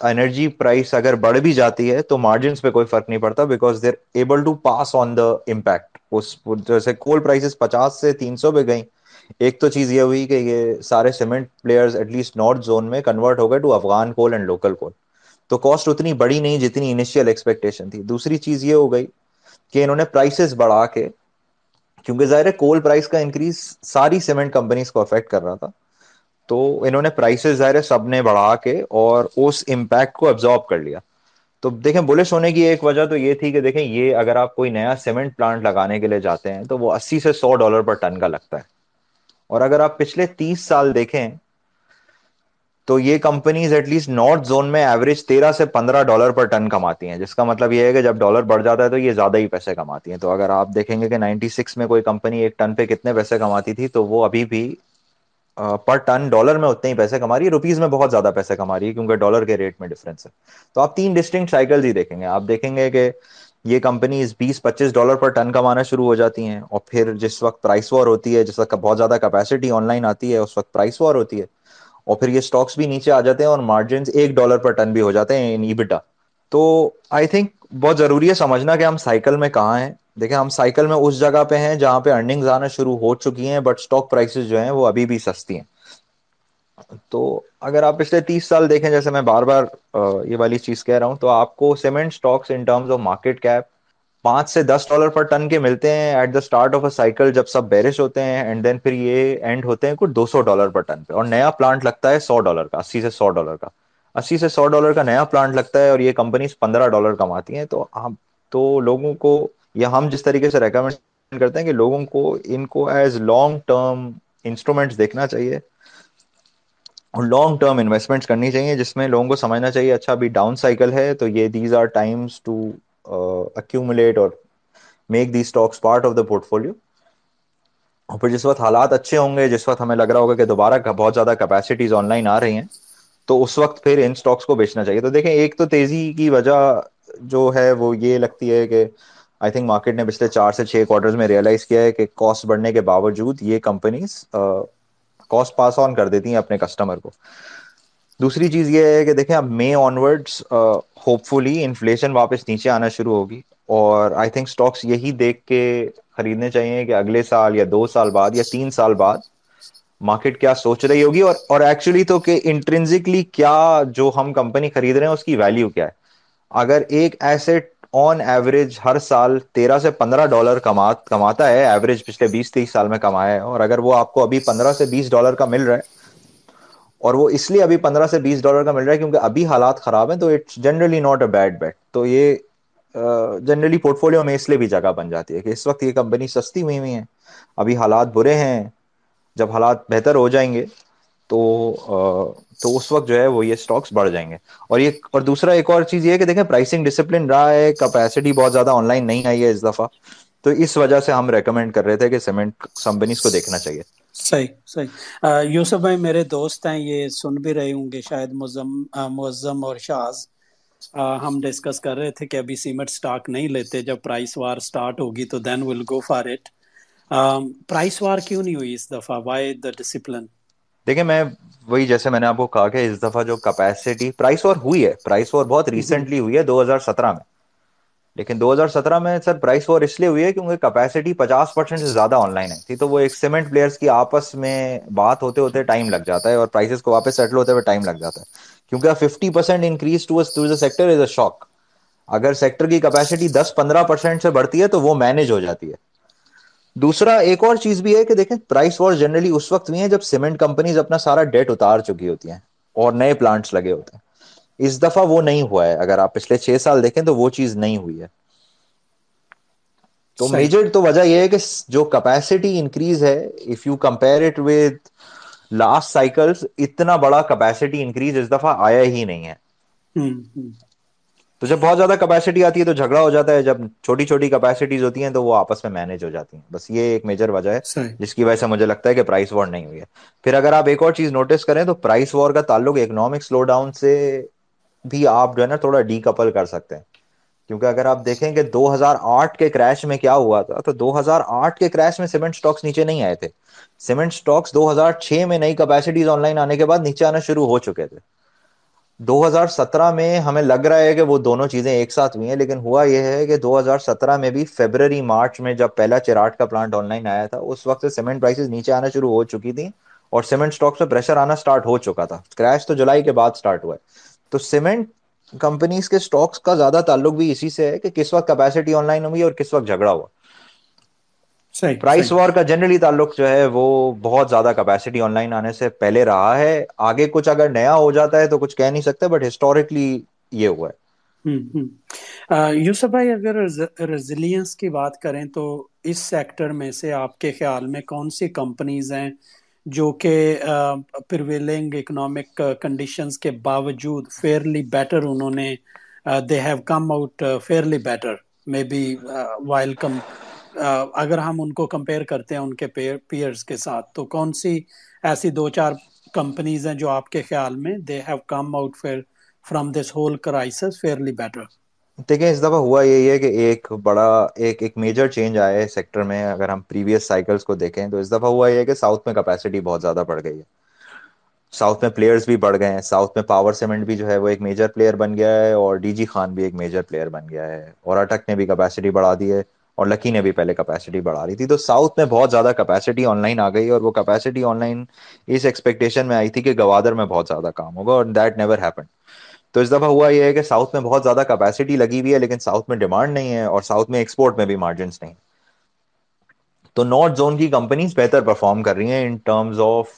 انرجی پرائس اگر بڑھ بھی جاتی ہے تو مارجنس پہ کوئی فرق نہیں پڑتا because they're able to pass on the impact جیسے کول پرائسز پچاس سے تین سو پہ گئیں، ایک تو چیز یہ ہوئی کہ یہ سارے cement players at least north zone میں کنورٹ ہو گئے to Afghan coal and local coal تو کاسٹ اتنی بڑی نہیں جتنی انیشیل ایکسپیکٹیشن تھی۔ دوسری چیز یہ ہو گئی کہ انہوں نے پرائسز بڑھا کے، کیونکہ ظاہر ہے کول پرائس کا انکریز ساری سیمنٹ کمپنیز کو افیکٹ کر رہا تھا تو انہوں نے پرائسز ظاہر سب نے بڑھا کے اور اس امپیکٹ کو ابزارب کر لیا۔ تو دیکھیں بلش ہونے کی ایک وجہ تو یہ تھی کہ دیکھیں یہ اگر آپ کوئی نیا سیمنٹ پلانٹ لگانے کے لیے جاتے ہیں تو وہ اسی سے سو ڈالر پر ٹن کا لگتا ہے۔ اور اگر آپ پچھلے تیس سال دیکھیں تو یہ companies at least north zone میں ایوریج تیرہ سے پندرہ ڈالر پر ٹن کماتی ہیں، جس کا مطلب یہ ہے کہ جب ڈالر بڑھ جاتا ہے تو یہ زیادہ ہی پیسے کماتی ہیں۔ تو اگر آپ دیکھیں گے کہ نائنٹی سکس میں کوئی کمپنی ایک ٹن پہ کتنے پیسے کماتی تھی تو وہ ابھی بھی پر ٹن ڈالر میں اتنے ہی پیسے کما رہی ہے، روپیز میں بہت زیادہ پیسے کما رہی ہے، کیونکہ ڈالر کے ریٹ میں ڈفرنس ہے۔ تو آپ تین ڈسٹنکٹ سائیکل ہی دیکھیں گے۔ آپ دیکھیں گے کہ یہ کمپنیز بیس پچیس ڈالر پر ٹن کمانا شروع ہو جاتی ہیں، اور پھر جس وقت پرائس وار ہوتی ہے، جس وقت بہت زیادہ کیپیسٹی آن لائن آتی ہے، اس وقت پرائس وار ہوتی ہے، اور پھر یہ اسٹاکس بھی نیچے آ جاتے ہیں اور مارجنس ایک ڈالر پر ٹن بھی ہو جاتے ہیں یعنی ای بیٹا تو آئی تھنک بہت ضروری ہے سمجھنا کہ ہم سائیکل میں کہاں ہیں۔ دیکھیں، ہم سائیکل میں اس جگہ پہ ہیں جہاں پہ ارننگز آنا شروع ہو چکی ہیں بٹ اسٹاک پرائسز جو ہیں وہ ابھی بھی سستی ہیں۔ تو اگر آپ پچھلے تیس سال دیکھیں، جیسے میں بار بار یہ والی چیز کہہ رہا ہوں، تو آپ کو cement stocks in terms of market cap پانچ سے دس ڈالر پر ٹن کے ملتے ہیں at the start of a cycle جب سب بیرش ہوتے ہیں اینڈ دین پھر یہ اینڈ ہوتے ہیں کچھ دو سو ڈالر پر ٹن پہ۔ اور نیا پلانٹ لگتا ہے سو ڈالر کا، اسی سے سو ڈالر کا۔ اسی سے سو ڈالر کا نیا پلانٹ لگتا ہے اور یہ کمپنیز پندرہ ڈالر کماتی ہیں۔ تو ہم تو لوگوں کو یا ہم جس طریقے سے ریکمینڈ کرتے ہیں کہ لوگوں کو ان کو ایز لانگ ٹرم انسٹرومینٹس دیکھنا چاہیے اور لانگ ٹرم انویسٹمنٹس کرنی چاہیے، جس میں لوگوں کو سمجھنا چاہیے اچھا ابھی ڈاؤن سائیکل ہے تو یہ these are times to accumulate اور make the stocks part of the portfolio اور پھر جس وقت حالات اچھے ہوں گے، جس وقت ہمیں لگ رہا ہوگا کہ دوبارہ بہت زیادہ کیپیسٹیز آن لائن آ رہی ہیں، تو اس وقت پھر ان اسٹاکس کو بیچنا چاہیے۔ تو دیکھیں، ایک تو تیزی کی وجہ جو ہے وہ یہ لگتی ہے کہ آئی تھنک مارکیٹ نے پچھلے چار سے چھ کوارٹر میں ریئلائز کیا ہے کہ کاسٹ بڑھنے کے باوجود یہ کمپنیز کاسٹ پاس آن کر دیتی ہیں اپنے کسٹمر کو۔ دوسری چیز یہ ہے کہ دیکھیں اب may onwards hopefully inflation واپس نیچے آنا شروع ہوگی۔ اور آئی تھنک اسٹاکس یہی دیکھ کے خریدنے چاہیے کہ اگلے سال یا دو سال بعد یا تین سال بعد مارکیٹ کیا سوچ رہی ہوگی اور اور ایکچولی تو کہ انٹرنزکلی کیا جو ہم کمپنی خرید رہے ہیں اس کی ویلو کیا ہے۔ اگر ایک ایسٹ آن ایوریج ہر سال تیرہ سے پندرہ ڈالر کماتا ہے. ایوریج پچھلے بیس، تیس سال میں کمایا ہے. اور اگر وہ آپ کو ابھی پندرہ سے بیس ڈالر کا مل رہا ہے اور وہ اس لیے ابھی پندرہ سے بیس ڈالر کا مل رہا ہے کیونکہ ابھی حالات خراب ہیں تو it's generally not a bad bet تو یہ جنرلی پورٹ فولو میں اس لیے بھی جگہ بن جاتی ہے کہ اس وقت یہ کمپنی سستی ہوئی ہوئی ہے ابھی حالات برے ہیں. جب حالات بہتر ہو جائیں گے تو تو اس وقت جو ہے وہ یہ اسٹاکس بڑھ جائیں گے۔ اور یہ، اور دوسرا ایک اور چیز یہ ہے کہ دیکھیں پرائسنگ ڈسپلن رہا ہے کیپیسٹی بہت زیادہ آن لائن نہیں آئی ہے اس دفعہ۔ تو اس وجہ سے ہم ریکمینڈ کر رہے تھے کہ سیمنٹ کمپنیز کو دیکھنا چاہیے۔ صحیح صحیح۔ یوسف بھائی میرے دوست ہیں، یہ سن بھی رہے ہوں گے شاید معظم اور شاز۔ ہم ڈسکس کر رہے تھے کہ ابھی سیمنٹ سٹاک نہیں لیتے، جب پرائس وار سٹارٹ ہوگی تو then will go for it price war کیوں نہیں ہوئی اس دفعہ؟ وائی دا ڈسپلن دیکھیں میں وہی جیسے میں نے آپ کو کہا کہ اس دفعہ جو کیپیسٹی پرائس اور ہوئی ہے پرائس وار بہت ریسنٹلی ہوئی ہے دو ہزار سترہ میں۔ لیکن دو ہزار سترہ میں سر پرائس وار اس لیے ہوئی ہے کیونکہ کیپیسٹی پچاس پرسینٹ سے زیادہ آن لائن ہے۔ تھی تو وہ ایک سیمنٹ پلیئرس کی آپس میں بات ہوتے ہوتے ٹائم لگ جاتا ہے اور پرائسز کو واپس سیٹل ہوتے ہوئے ٹائم لگ جاتا ہے۔ کیونکہ fifty percent increase to sector is a shock اگر سیکٹر کی کیپیسٹی دس پندرہ پرسینٹ سے بڑھتی ہے تو وہ مینج ہو جاتی ہے۔ دوسرا ایک اور چیز بھی ہے کہ دیکھیں پرائس وار جنرلی اس وقت بھی ہے جب سیمنٹ کمپنیز اپنا سارا ڈیٹ اتار چکی ہوتی ہیں اور نئے پلانٹس لگے ہوتے ہیں۔ اس دفعہ وہ نہیں ہوا ہے۔ اگر آپ پچھلے چھ سال دیکھیں تو وہ چیز نہیں ہوئی ہے۔ تو میجر تو وجہ یہ ہے کہ جو کیپیسٹی انکریز ہے if you compare it with last cycles اتنا بڑا کیپیسٹی انکریز اس دفعہ آیا ہی نہیں ہے۔ تو جب بہت زیادہ کیپیسٹی آتی ہے تو جھگڑا ہو جاتا ہے جب چھوٹی چھوٹی کیپیسٹیز ہوتی ہیں تو وہ آپس میں مینج ہو جاتی ہیں۔ بس یہ ایک میجر وجہ ہے جس کی وجہ سے مجھے لگتا ہے کہ پرائس وار نہیں ہوئی ہے۔ پھر اگر آپ ایک اور چیز نوٹس کریں تو پرائس وار کا تعلق اکنامک سلو ڈاؤن سے بھی آپ جو ہے نا تھوڑا ڈی کپل کر سکتے ہیں۔ کیونکہ اگر آپ دیکھیں کہ دو ہزار آٹھ کے کریش میں کیا ہوا تھا تو دو ہزار آٹھ کے کریش میں سیمنٹ اسٹاکس نیچے نہیں آئے تھے۔ سیمنٹ اسٹاکس دو ہزار چھ میں نئی کیپیسٹیز آن لائن آنے کے بعد نیچے آنا شروع ہو چکے تھے۔ دو ہزار سترہ میں ہمیں لگ رہا ہے کہ وہ دونوں چیزیں ایک ساتھ ہوئی ہیں، لیکن ہوا یہ ہے کہ دو ہزار سترہ میں بھی فیبرری مارچ میں جب پہلا چراٹ کا پلانٹ آن لائن آیا تھا، اس وقت سے سیمنٹ پرائسز نیچے آنا شروع ہو چکی تھی اور سیمنٹ اسٹاکس میں پریشر آنا اسٹارٹ ہو چکا تھا۔ کریش تو جولائی کے بعد اسٹارٹ ہوا ہے۔ تو سیمنٹ کمپنیز کے اسٹاکس کا زیادہ تعلق بھی اسی سے ہے کہ کس وقت کیپیسٹی آن لائن ہوئی اور کس وقت جھگڑا ہوا۔ پرائس وار کا جنرلی تعلق جو ہے وہ بہت زیادہ کیپیسٹی آن لائن آنے سے پہلے رہا ہے۔ آگے کچھ اگر نیا ہو جاتا ہے تو کچھ کہہ نہیں سکتے بٹ ہسٹورکلی یہ ہوا ہے۔ یوسف بھائی اگر ریزیلینس کی بات کریں تو اس سیکٹر میں سے آپ کے خیال میں کون سی کمپنیز ہیں جو کہ پرویلنگ اکنامک کنڈیشنز کے باوجود فیئرلی بیٹر انہوں نے they have come out fairly better may be while come اگر ہم ان کو کمپیئر کرتے ہیں ان کے پیئرس کے ساتھ، تو کون سی ایسی دو چار کمپنیز ہیں جو آپ کے خیال میں they have come out fair from this whole crisis fairly better دیکھیں، اس دفعہ ہوا یہی ہے کہ ایک بڑا، ایک ایک میجر چینج آیا ہے سیکٹر میں، اگر ہم پریویس سائیکلس کو دیکھیں تو اس دفعہ ہوا یہ ہے کہ ساؤتھ میں کیپیسٹی بہت زیادہ بڑھ گئی ہے۔ ساؤتھ میں پلیئرس بھی بڑھ گئے ہیں ساؤتھ میں پاور سیمنٹ بھی جو ہے وہ ایک میجر پلیئر بن گیا ہے اور ڈی جی خان بھی ایک میجر پلیئر بن گیا ہے اور اٹک نے بھی کیپیسٹی بڑھا دی ہے۔ اور لکی نے بھی پہلے کیپیسٹی بڑھا دی تھی۔ تو ساؤتھ میں بہت زیادہ کیپیسٹی آن لائن آ گئی اور وہ کیپیسٹی آن لائن اس ایکسپیکٹیشن میں آئی تھی کہ گوادر میں بہت زیادہ کام ہوگا اور دیٹ نیور ہیپن تو اس دفعہ ہوا یہ ہے کہ ساؤتھ میں بہت زیادہ کیپیسٹی لگی ہوئی ہے لیکن ساؤتھ میں ڈیمانڈ نہیں ہے اور ساؤتھ میں ایکسپورٹ میں بھی مارجنس نہیں۔ تو نارتھ زون کی کمپنیز بہتر پرفارم کر رہی ہیں in terms of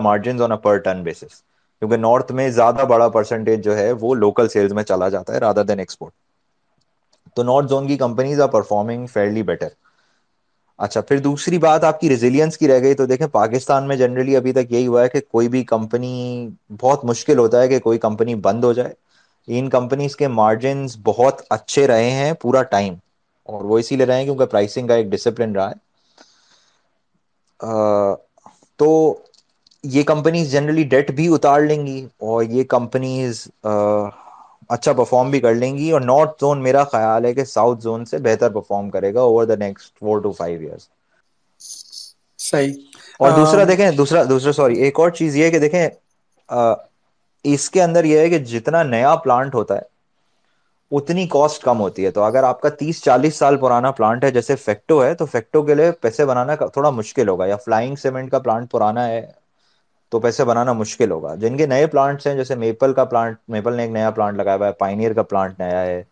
margin per ton basis کیونکہ نارتھ میں زیادہ بڑا پرسنٹیج جو ہے وہ لوکل سیلز میں چلا جاتا ہے رادر دین ایکسپورٹ تو نارتھ زون کی companies are performing fairly better اچھا پھر دوسری بات آپ کی ریزیلینس کی رہ گئی تو دیکھیں پاکستان میں جنرلی ابھی تک یہی ہوا ہے کہ کوئی بھی کمپنی بہت مشکل ہوتا ہے کہ کوئی کمپنی بند ہو جائے۔ ان کمپنیز کے مارجنس بہت اچھے رہے ہیں پورا ٹائم اور وہ اسی لیے رہے ہیں کیونکہ پرائسنگ کا ایک ڈسپلن رہا ہے۔ تو یہ کمپنیز جنرلی ڈیٹ بھی اتار لیں گی اور یہ کمپنیز اچھا پرفارم بھی کر لیں گی اور نارتھ زون میرا خیال ہے کہ ساؤتھ زون سے بہتر پرفارم کرے گا over the next four to five years صحیح. اور دوسرا دیکھیں دوسرا دوسرا سوری ایک اور چیز یہ کہ دیکھیں اس کے اندر یہ ہے کہ جتنا نیا پلانٹ ہوتا ہے اتنی کوسٹ کم ہوتی ہے. تو اگر آپ کا تیس چالیس سال پرانا پلانٹ ہے جیسے فیکٹو ہے تو فیکٹو کے لیے پیسے بنانا تھوڑا مشکل ہوگا یا فلائنگ سیمنٹ کا پلانٹ پرانا ہے تو پیسے بنانا مشکل ہوگا۔ جن کے نئے پلانٹس ہیں، جیسے میپل کا پلانٹ میپل نے ایک نیا پلانٹ لگایا ہوا ہے پائنیئر کا پلانٹ نیا ہے۔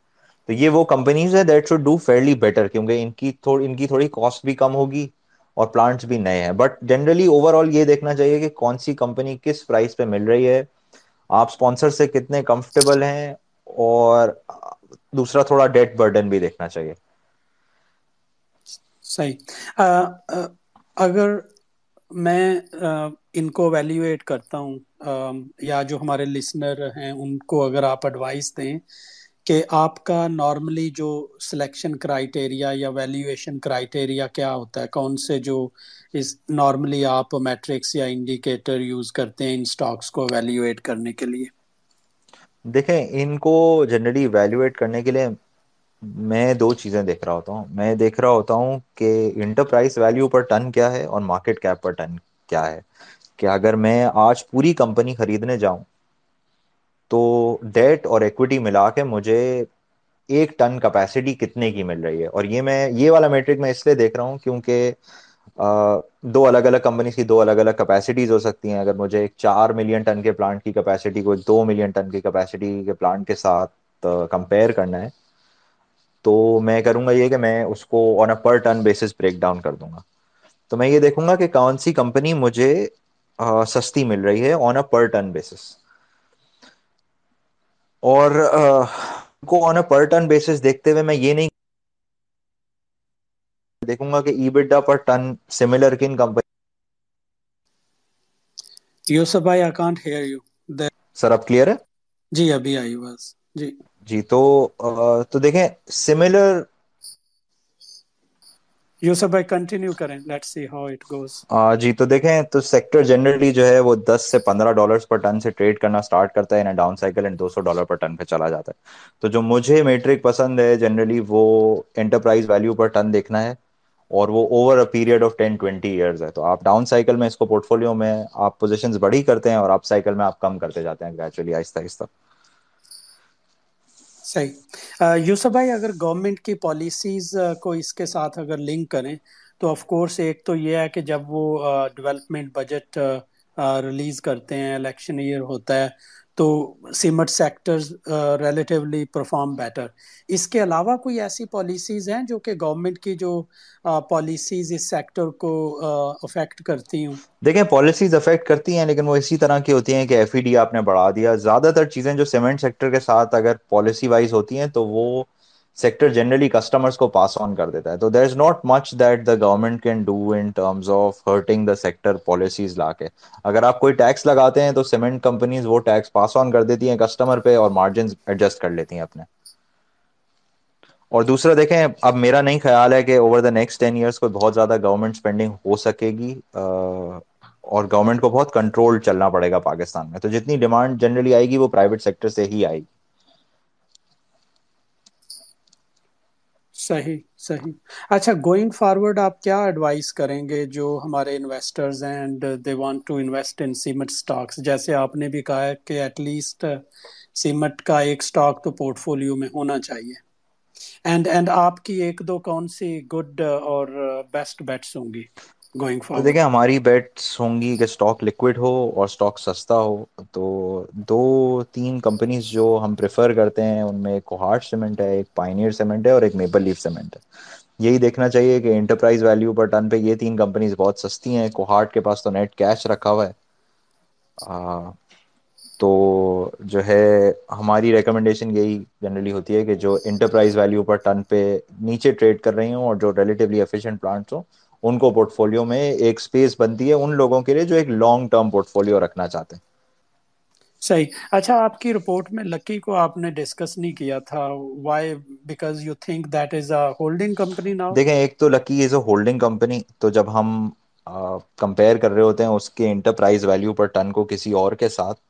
تو یہ وہ کمپنیز ہے that should do fairly better کیونکہ ان کی ان کی تھوڑی کاسٹ بھی کم ہوگی اور پلانٹس بھی نئے ہیں۔ بٹ جنرلی اوور آل یہ دیکھنا چاہیے کہ کون سی کمپنی کس پرائز پہ مل رہی ہے۔ آپ اسپانسر سے کتنے کمفرٹیبل ہیں اور دوسرا تھوڑا ڈیٹ برڈن بھی دیکھنا چاہیے۔ صحیح۔ اگر میں ان کو ویلیویٹ کرتا ہوں یا جو ہمارے لسنر ہیں، ان کو اگر آپ ایڈوائس دیں کہ آپ کا نارملی جو سلیکشن کرائٹیریا یا ویلیویشن کرائٹیریا کیا ہوتا ہے، کون سے جو اس نارملی آپ میٹرکس یا انڈیکیٹر یوز کرتے ہیں ان اسٹاکس کو ویلیویٹ کرنے کے لیے؟ دیکھیں، ان کو جنرلی ویلویٹ کرنے کے لیے میں دو چیزیں دیکھ رہا ہوتا ہوں۔ میں دیکھ رہا ہوتا ہوں کہ انٹرپرائز ویلو پر ٹن کیا ہے اور مارکیٹ کیپ پر ٹن کیا ہے۔ کہ اگر میں آج پوری کمپنی خریدنے جاؤں، تو ڈیٹ اور ایکوٹی ملا کے مجھے ایک ٹن کیپیسٹی کتنے کی مل رہی ہے؟ اور یہ میں، یہ والا میٹرک میں اس لیے دیکھ رہا ہوں کیونکہ دو الگ الگ کمپنیز کی دو الگ الگ کیپیسٹیز ہو سکتی ہیں۔ اگر مجھے ایک چار ملین ٹن کے پلانٹ کی کیپیسٹی کو دو ملین ٹن کی کیپیسٹی کے پلانٹ کے ساتھ کمپیئر کرنا ہے، تو میں کروں گا یہ کہ میں اس کو on a per ton basis break down کر دوں گا۔ تو میں یہ دیکھوں گا کہ کون سی کمپنی مجھے سستی مل رہی ہے آن اے پر ٹن بیسس اور کو on a per turn basis دیکھتے ہوئے میں یہ نہیں دیکھوں گا کہ EBITDA per ton similar کن کمپنی یوسف بھائی I can't hear you sir اب کلیئر ہے? جی ابھی آئی بس. جی. جی تو تو دیکھیں سملر یوسف بھائی کنٹینیو کریں. Let see how it goes جی تو دیکھیں، تو سیکٹر جنرلی جو ہے وہ دس سے پندرہ ڈالرس پر ٹن سے ٹریڈ کرنا اسٹارٹ کرتا ہے ڈاؤن سائیکل اینڈ دو سو ڈالر پر ٹن پہ چلا جاتا ہے۔ تو جو مجھے میٹرک پسند ہے جنرلی وہ انٹرپرائز ویلو پر ٹن دیکھنا ہے، اور وہ over a period of ten twenty years ہے۔ تو آپ ڈاؤن سائیکل میں اس کو پورٹ فولio میں، آپ پوزیشن بڑی کرتے ہیں اور آپ سائیکل میں آپ کم کرتے جاتے ہیں۔ گریجولی آہستہ آہستہ۔ صحیح۔ یوسف بھائی، اگر گورنمنٹ کی پالیسیز کو اس کے ساتھ اگر لنک کریں، تو آف کورس ایک تو یہ ہے کہ جب وہ ڈیولپمنٹ بجٹ ریلیز کرتے ہیں الیکشن ایئر ہوتا ہے تو cement sectors relatively perform better اس کے علاوہ کوئی ایسی پالیسیز ہیں جو کہ گورنمنٹ کی جو uh, پالیسیز اس سیکٹر کو uh, افیکٹ کرتی ہوں؟ دیکھیں پالیسیز افیکٹ کرتی ہیں لیکن وہ اسی طرح کی ہوتی ہیں کہ ایف ای ڈی آپ نے بڑھا دیا۔ زیادہ تر چیزیں جو سیمنٹ سیکٹر کے ساتھ اگر پالیسی وائز ہوتی ہیں تو وہ سیکٹر جنرلی کسٹمرس کو پاس آن کر دیتا ہے۔ تو there is not much that the government can do in terms of hurting the sector policies لا کے۔ اگر آپ کوئی ٹیکس لگاتے ہیں تو سیمنٹ کمپنیز وہ ٹیکس پاس آن کر دیتی ہیں کسٹمر پہ اور مارجن ایڈجسٹ کر لیتی ہیں اپنے۔ اور دوسرا دیکھیں، اب میرا نہیں خیال ہے کہ over the next ten years کو بہت زیادہ گورنمنٹ اسپینڈنگ ہو سکے گی اور گورنمنٹ کو بہت کنٹرول چلنا پڑے گا پاکستان میں۔ تو جتنی ڈیمانڈ جنرلی آئے گی وہ پرائیویٹ سیکٹر سے ہی آئے گی۔ صحیح صحیح۔ اچھا گوئنگ فارورڈ آپ کیا ایڈوائز کریں گے جو ہمارے انویسٹرز ہیں and they want to invest in cement stocks جیسے آپ نے بھی کہا ہے کہ ایٹ لیسٹ سیمنٹ کا ایک اسٹاک تو پورٹ فولیو میں ہونا چاہیے۔ اینڈ اینڈ آپ کی ایک دو کون سی گڈ اور بیسٹ بیٹس ہوں گی؟ Going تو دیکھیں ہماری بیٹس ہوں گی کہ اسٹاک لکوڈ ہو اور اسٹاک سستا ہو تو دو تین کمپنیز جو ہم پریفر کرتے ہیں ان میں ایک کوہارٹ سیمنٹ ہے ایک پائنیئر سیمنٹ ہے اور ایک میپل لیف سیمنٹ ہے۔ یہی دیکھنا چاہیے کہ انٹرپرائز ویلیو پر ٹن پہ یہ تین کمپنیز بہت سستی ہیں۔ کوہارٹ کے پاس تو نیٹ کیش رکھا ہوا ہے۔ تو جو ہے ہماری ریکمنڈیشن یہی جنرلی ہوتی ہے کہ جو انٹرپرائز ویلیو پر ٹن پہ نیچے ٹریڈ کر رہی ہوں اور جو ریلیٹیولی ایفیشنٹ پلانٹس ہوں ان کو پورٹ فولو میں ایک اسپیس بنتی ہے ان لوگوں کے لیے جو ایک لانگ ٹرم پورٹ فولio رکھنا چاہتے ہیں۔ صحیح۔ اچھا آپ کی رپورٹ میں لکی کو آپ نے ڈسکس نہیں کیا تھا۔ Why because you think that is a holding company now دیکھیں ایک تو Lucky is a holding company تو جب ہم کمپیئر کر رہے ہوتے ہیں اس کے انٹرپرائز ویلیو پر ٹن کو کسی اور کے ساتھ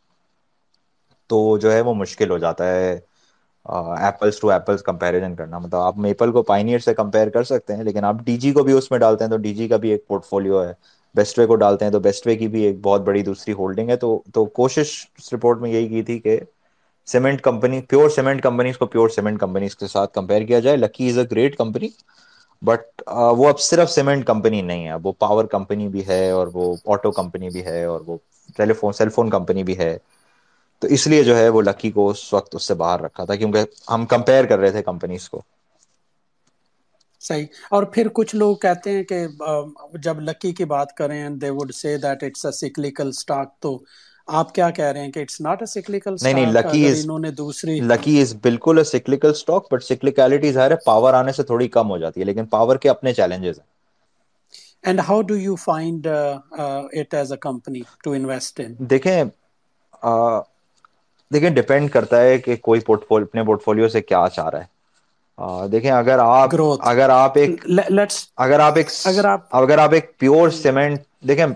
تو جو ہے وہ مشکل ہو جاتا ہے۔ ایپلس ٹو ایپلس کمپیرزن کرنا۔ مطلب آپ میپل کو پائنیئر سے کمپیئر کر سکتے ہیں، لیکن آپ ڈی جی کو بھی اس میں ڈالتے ہیں تو ڈی جی کا بھی ایک پورٹ فولio ہے۔ بیسٹ وے کو ڈالتے ہیں تو بیسٹ وے کی بھی ایک بہت بڑی دوسری ہولڈنگ ہے۔ تو تو کوشش اس رپورٹ میں یہی کی تھی کہ cement company pure cement companies کو پیور سیمنٹ کمپنیز کے ساتھ کمپیئر کیا جائے۔ Lucky is a great company but وہ اب صرف سیمنٹ کمپنی نہیں ہے۔ وہ پاور کمپنی بھی ہے اور وہ آٹو کمپنی بھی ہے اور وہ ٹیلیفون سیل فون کمپنی بھی ہے۔ تو اس لیے جو ہے وہ لکی کو اس وقت اس سے باہر رکھا تھا کیونکہ ہم کمپیئر کر رہے تھے کمپنیز کو۔ صحیح۔ اور پھر کچھ لوگ کہتے ہیں کہ جب لکی کی بات کریں they would say that it's a cyclical stock تو آپ کیا کہہ رہے ہیں کہ اٹس ناٹ اے سیکلیکل نہیں نہیں اسٹاک لکی اگر انہوں نے دوسری لکی از بالکل سکلیکل اسٹاک بٹ سکلکلٹی ظاہر ہے پاور آنے سے تھوڑی کم ہو جاتی ہے لیکن پاور کے اپنے چیلنجز ہیں۔ And how do you find it as a company to invest in دیکھیں دیکھیں ڈپینڈ کرتا ہے کہ کوئی پورٹ اپنے پورٹ فولio سے کیا چاہ رہا ہے۔ دیکھیں اگر آپ اگر آپ ایک اگر آپ ایک اگر آپ اگر آپ ایک پیور سیمنٹ دیکھیں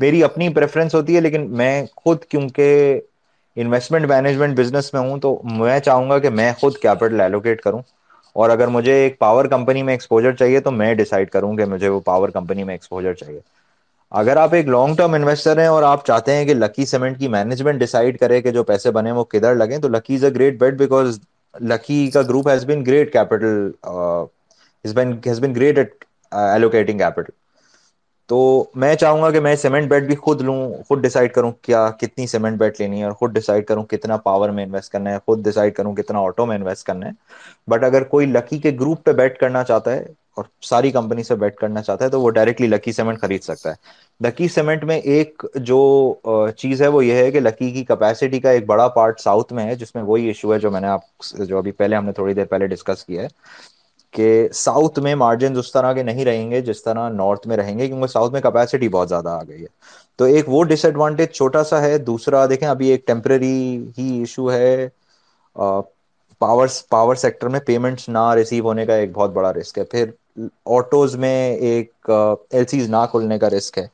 میری اپنی پریفرنس ہوتی ہے لیکن میں خود کیونکہ انویسٹمنٹ مینجمنٹ بزنس میں ہوں تو میں چاہوں گا کہ میں خود کیپٹل ایلوکیٹ کروں۔ اور اگر مجھے ایک پاور کمپنی میں ایکسپوجر چاہیے تو میں ڈیسائڈ کروں کہ مجھے وہ پاور کمپنی میں ایکسپوجر چاہیے۔ اگر آپ ایک لانگ ٹرم انویسٹر ہیں اور آپ چاہتے ہیں کہ لکی سیمنٹ کی مینجمنٹ ڈیسائڈ کرے کہ جو پیسے بنے وہ کدھر لگیں، تو Lucky is a great bet because Lucky کا group has been great capital has been great at allocating capital تو میں چاہوں گا کہ میں سیمنٹ بیٹ بھی خود لوں، خود ڈیسائڈ کروں کیا، کتنی سیمنٹ بیٹ لینی ہے اور خود ڈیسائڈ کروں کتنا پاور میں انویسٹ کرنا ہے، خود ڈیسائڈ کروں کتنا آٹو میں انویسٹ کرنا ہے. بٹ اگر کوئی لکی کے گروپ پہ بیٹ کرنا چاہتا ہے اور ساری کمپنی سے بیٹ کرنا چاہتا ہے تو وہ ڈائریکٹلی لکی سیمنٹ خرید سکتا ہے۔ لکی سیمنٹ میں ایک جو چیز ہے وہ یہ ہے کہ لکی کی کیپیسٹی کا ایک بڑا پارٹ ساؤتھ میں ہے، جس میں وہی ایشو ہے جو میں نے آپ جو ابھی پہلے ہم نے تھوڑی دیر پہلے ڈسکس کیا ہے کہ ساؤتھ میں مارجن اس طرح کے نہیں رہیں گے جس طرح نارتھ میں رہیں گے، کیونکہ ساؤتھ میں کیپیسٹی بہت زیادہ آ گئی ہے۔ تو ایک وہ ڈس ایڈوانٹیج چھوٹا سا ہے، دوسرا دیکھیں ابھی ایک ٹیمپرری ہی ایشو ہے پاور پاور سیکٹر میں پیمنٹس نہ ریسیو ہونے کا ایک بہت بڑا رسک ہے۔ پھر آٹوز میں ایک ایل سیز نہ کھلنے کا رسک ہے۔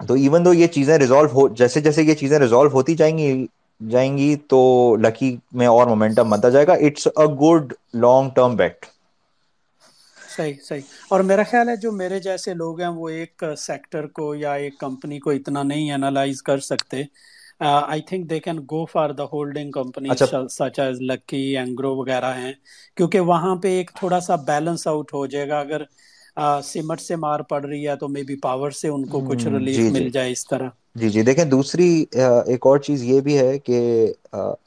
تو ایون دو یہ چیزیں ریزالو ہو، جیسے جیسے یہ چیزیں ریزالو ہوتی جائیں گی جائیں گی تو لکی میں اور مومنٹم بنتا جائے گا۔ It's a good long term bet صحیح صحیح۔ اور میرا خیال ہے جو میرے جیسے لوگ ہیں، وہ ایک سیکٹر کو یا ایک کمپنی کو اتنا نہیں اینالائز کر سکتے۔ I think they can go for the holding company such as Lucky Engro وغیرہ ہیں۔ کیونکہ وہاں پہ ایک تھوڑا سا بیلنس آؤٹ ہو جائے گا۔ اگر سمٹ سے مار پڑ رہی ہے تو مے بی پاور سے ان کو کچھ ریلیف جی جی۔ مل جائے اس طرح۔ جی جی۔ دیکھیں دوسری ایک اور چیز یہ بھی ہے کہ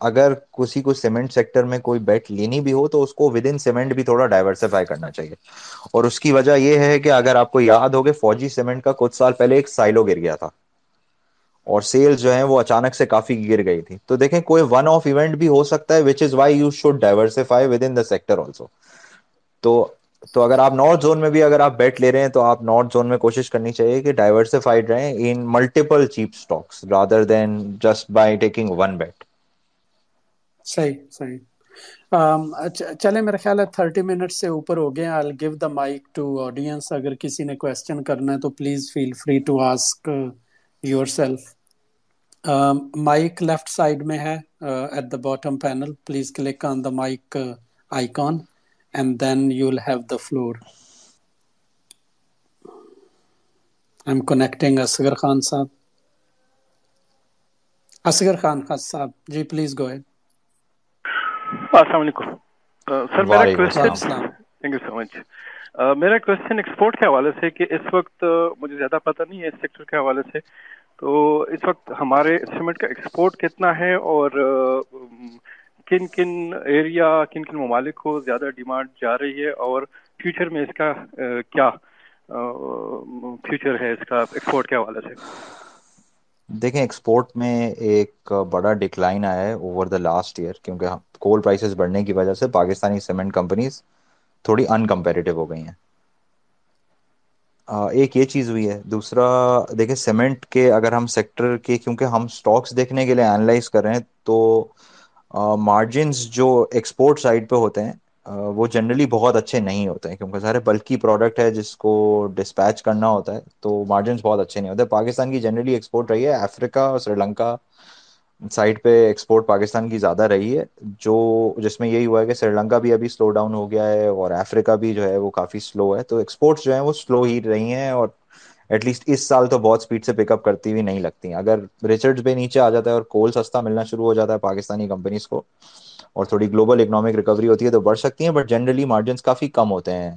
اگر کسی کو سیمنٹ سیکٹر میں کوئی بیٹ لینی بھی ہو تو اس کو ود ان سیمنٹ بھی تھوڑا ڈائیورسفائی کرنا چاہیے۔ اور اس کی وجہ یہ ہے کہ اگر آپ کو یاد ہوگے فوجی سیمنٹ کا کچھ سال پہلے ایک سائلو گر گیا تھا۔ اور سیلس جو ہے وہ اچانک سے کافی گر گئی تھی۔ تو دیکھیں کوئی ون آف ایونٹ بھی ہو سکتا ہے which is why you should diversify with in the sector also تو تو اگر آپ نارتھ زون میں بھی اگر آپ بیٹ لے رہے ہیں تو آپ نارتھ زون میں کوشش کرنی چاہیے کہ ڈائیورسفائڈ رہیں in multiple cheap stocks rather than just by taking one bet صحیح صحیح۔ چلے میرا خیال ہے تھرٹی منٹ سے اوپر ہو گئے I give the mic to audience اگر کسی نے کوشچن کرنا ہے تو please feel free to ask yourself mic left side میں ہے at the bottom panel please click on the mic icon and then you will have the floor I am connecting Asghar Khan صاحب اصغر خان خان صاحب جی پلیز گو اہیڈ السلام علیکم سر میرا question thank you so much میرا کوشچن ایکسپورٹ کے حوالے سے کہ اس وقت مجھے زیادہ پتہ نہیں ہے اس سیکٹر کے حوالے سے۔ تو اس وقت ہمارے سیمنٹ کا ایکسپورٹ کتنا ہے اور کن کن ایریا کن کن ممالک کو زیادہ ڈیمانڈ جا رہی ہے اور فیوچر میں اس کا کیا فیوچر ہے اس کا ایکسپورٹ کے حوالے سے؟ دیکھیں ایکسپورٹ میں ایک بڑا ڈکلائن آیا ہے اوور دا لاسٹ ایئر کیونکہ کول پرائسز بڑھنے کی وجہ سے پاکستانی سیمنٹ کمپنیز تھوڑی ان کمپیریٹیو ہو گئی ہیں۔ ایک یہ چیز ہوئی ہے، دوسرا، دیکھیں سیمنٹ کے اگر ہم سیکٹر کے، کیونکہ ہم سٹاکس دیکھنے کے لیے انالائز کر رہے ہیں، تو مارجنز جو ایکسپورٹ سائڈ پہ ہوتے ہیں وہ جنرلی بہت اچھے نہیں ہوتے ہیں، کیونکہ سارے بلکی پروڈکٹ ہے، جس کو ڈسپیچ کرنا ہوتا ہے، تو مارجنز بہت اچھے نہیں ہوتے۔ پاکستان کی جنرلی ایکسپورٹ رہی ہے، افریقہ، سری لنکا سائڈ پہ ایکسپورٹ پاکستان کی زیادہ رہی ہے، جو جس میں یہی ہوا ہے کہ سری لنکا بھی ابھی سلو ڈاؤن ہو گیا ہے اور افریقہ بھی جو ہے وہ کافی سلو ہے۔ تو ایکسپورٹس جو ہیں وہ سلو ہی رہی ہیں اور ایٹ لیسٹ اس سال تو بہت سپیڈ سے پک اپ کرتی ہوئی نہیں لگتی اگر ریچرڈ بھی نیچے آ جاتا ہے اور کول سستا ملنا شروع ہو جاتا ہے پاکستانی کمپنیز کو اور تھوڑی گلوبل اکنامک ریکوری ہوتی ہے تو بڑھ سکتی ہیں بٹ جنرلی مارجنس کافی کم ہوتے ہیں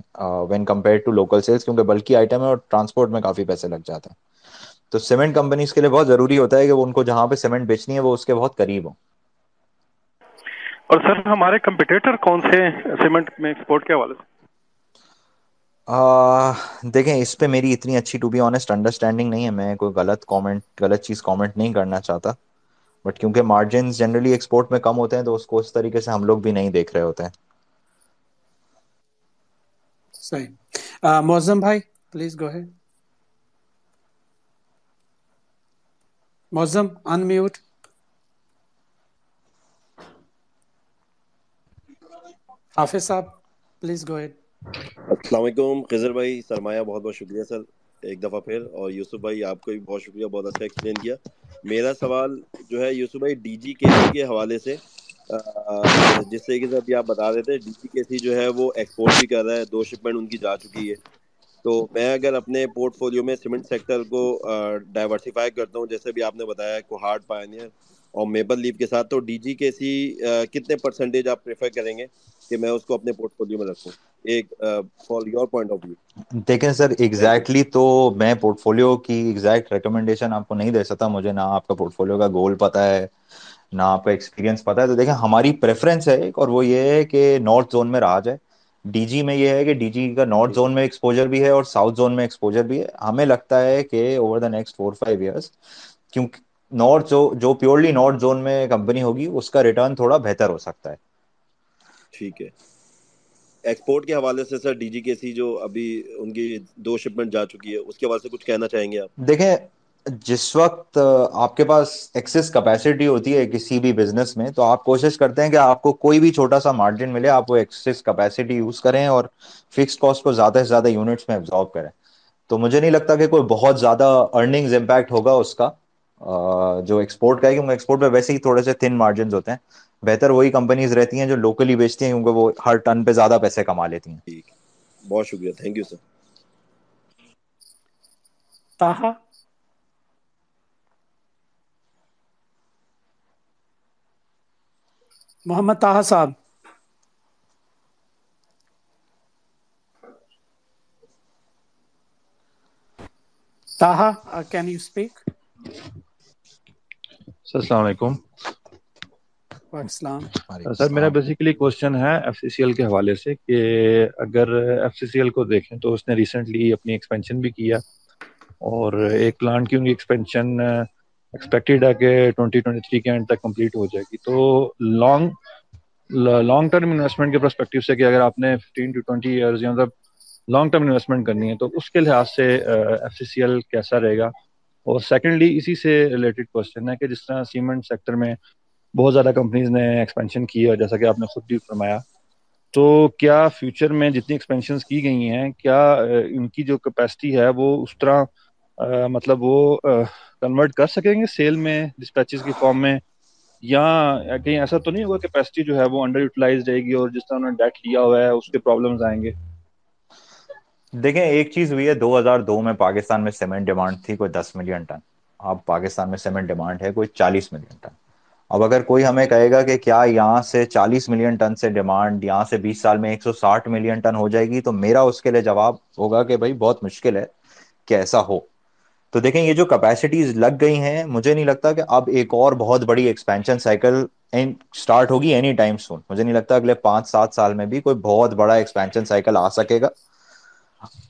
when compare to local sales کیونکہ بلکی آئٹم ہے اور ٹرانسپورٹ میں کافی پیسے لگ جاتے ہیں۔ تو سیمنٹ کمپنیز کے لیے بہت ضروری ہوتا ہے کہ وہ ان کو جہاں پہ سیمنٹ بیچنی ہے وہ اس کے بہت قریب ہوں۔ اور سر ہمارے کمپٹیٹر کون سے سیمنٹ میں ایکسپورٹ کے حوالے سے؟ دیکھیں اس پہ میری اتنی اچھی ٹو بی آنےسٹ انڈرسٹینڈنگ نہیں ہے۔ میں کوئی غلط کامنٹ غلط چیز کامنٹ نہیں کرنا چاہتا۔ بٹ کیونکہ مارجنس جنرلی ایکسپورٹ میں کم ہوتے ہیں تو اس کو اس طریقے سے ہم لوگ بھی نہیں دیکھ رہے ہوتے ہیں۔ صحیح۔ معظم بھائی پلیز گو ہے معظم ان میوٹ حافظ صاحب پلیز گو ہے السلام علیکم خضر بھائی سرمایہ بہت بہت شکریہ سر ایک دفعہ پھر اور یوسف بھائی آپ کو بھی بہت شکریہ بہت اچھا ایکسپلین کیا میرا سوال جو ہے یوسف بھائی ڈی جی کے سی کے حوالے سے جس طریقے سے ابھی آپ بتا رہے تھے ڈی جی کے سی جو ہے وہ ایکسپورٹ بھی کر رہا ہے. دو شپمنٹ ان کی جا چکی ہے. تو میں اگر اپنے پورٹ فولیو میں سیمنٹ سیکٹر کو ڈائیورسیفائی کرتا ہوں، جیسے بھی آپ نے بتایا کو ہارڈ پائنیئر اور میپل لیف کے ساتھ، تو ڈی جی کے سی کتنے پرسنٹیج آپ پریفر کریں گے کہ میں اس کو اپنے پورٹ فولیو میں رکھوں؟ ایک for your point of view دیکھیں سر ایگزیکٹلی تو میں پورٹ فولیو کی ایگزیکٹ ریکمنڈیشن آپ کو نہیں دے سکتا، مجھے نہ آپ کا پورٹ فولیو کا گول پتہ ہے، نہ آپ کا ایکسپیرینس پتہ ہے۔ تو دیکھیں، ہماری پریفرنس ہے ایک، اور وہ یہ ہے کہ نارتھ زون میں رہا جائے ڈی جی میں یہ ہے کہ ڈی جی کا نارتھ ٹھیک زون میں ایکسپوجر بھی ہے اور ساؤتھ زون میں ایکسپوجر بھی ہے۔ ہمیں لگتا ہے کہ over the next four five years کیونکہ نارتھ جو جو پیورلی نارتھ زون میں کمپنی ہوگی اس کا ریٹرن تھوڑا بہتر ہو سکتا ہے۔ ٹھیک ہے۔ ایکسپورٹ کے حوالے سے سر ڈی جی کے سی جو ابھی ان کی دو شپمنٹ جا چکی ہے اس کے حوالے سے کچھ کہنا چاہیں گے آپ؟ دیکھیں جس وقت آپ کے پاس ایکسس کیپیسٹی ہوتی ہے کسی بھی بزنس میں تو آپ کوشش کرتے ہیں کہ آپ کو کوئی بھی چھوٹا سا مارجن ملے آپ وہ ایکسس کیپیسٹی یوز کریں اور فکس کاسٹ کو زیادہ سے زیادہ یونٹس میں ابزارو کریں۔ تو مجھے نہیں لگتا کہ کوئی بہت زیادہ ارننگز امپیکٹ ہوگا اس کا جو ایکسپورٹ کا ہے کیونکہ ایکسپورٹ پہ ویسے ہی تھوڑے سے تھن مارجنز ہوتے ہیں۔ بہتر وہی کمپنیز رہتی ہیں جو لوکلی بیچتی ہیں کیونکہ وہ ہر ٹن پہ زیادہ پیسے کما لیتی ہیں۔ ٹھیک بہت شکریہ۔ Thank you sir Taha Muhammad Taha صاحب۔ طاہا کین یو اسپیک السلام علیکم۔ السلام۔ سر میرا بیسیکلی کوشچن ہے ایف سی سی ایل کے حوالے سے کہ اگر ایف سی سی ایل کو دیکھیں تو اس نے ریسنٹلی اپنی ایکسپینشن بھی کیا اور ایک پلانٹ کی ان کی ایکسپینشن ایکسپیکٹڈ ہے کہ ٹوئنٹی ٹوئنٹی تھری کے اینڈ تک کمپلیٹ ہو جائے گی۔ تو لانگ لانگ ٹرم انویسٹمنٹ کے پرسپیکٹو سے کہ اگر آپ نے ففٹین ٹو ٹوئنٹی ایئرز یا مطلب لانگ ٹرم انویسٹمنٹ کرنی ہے تو اس کے لحاظ سے ایف سی سی ایل کیسا رہے گا؟ اور سیکنڈلی اسی سے ریلیٹڈ کوشچن ہے کہ جس طرح سیمنٹ سیکٹر میں بہت زیادہ کمپنیز نے ایکسپینشن کی ہے، جیسا کہ آپ نے خود بھی فرمایا۔ تو کیا فیوچر میں جتنی ایکسپینشنز کی گئی ہیں، کیا uh, ان کی جو کیپیسٹی ہے وہ اس طرح مطلب وہ کنورٹ کر سکیں گے سیل میں ڈسپیچز کی فارم میں، یا کہیں ایسا تو نہیں ہوگا کیپیسٹی جو ہے وہ انڈر یوٹیلائز رہے گی اور جس طرح انہوں نے ڈیٹ لیا ہوا ہے، اس کے پرابلمز آئیں گے؟ دیکھیں، ایک چیز ہوئی ہے، دو ہزار دو میں پاکستان میں سیمنٹ ڈیمانڈ تھی کوئی دس ملین ٹن اب پاکستان میں سیمنٹ ڈیمانڈ ہے کوئی چالیس ملین ٹن اب اگر کوئی ہمیں کہے گا کہ کیا یہاں سے چالیس ملین ٹن سے ڈیمانڈ یہاں سے بیس سال میں ایک سو ساٹھ ملین ٹن ہو جائے گی، تو میرا اس کے لیے جواب ہوگا کہ بھائی بہت مشکل ہے کہ ایسا ہو۔ تو دیکھیں یہ جو کیپیسٹیز لگ گئی ہیں، مجھے نہیں لگتا کہ اب ایک اور بہت بڑی ایکسپینشن سائیکل اسٹارٹ ہوگی اینی ٹائم سون مجھے نہیں لگتا اگلے پانچ سات سال میں بھی کوئی بہت بڑا ایکسپینشن سائیکل آ سکے گا۔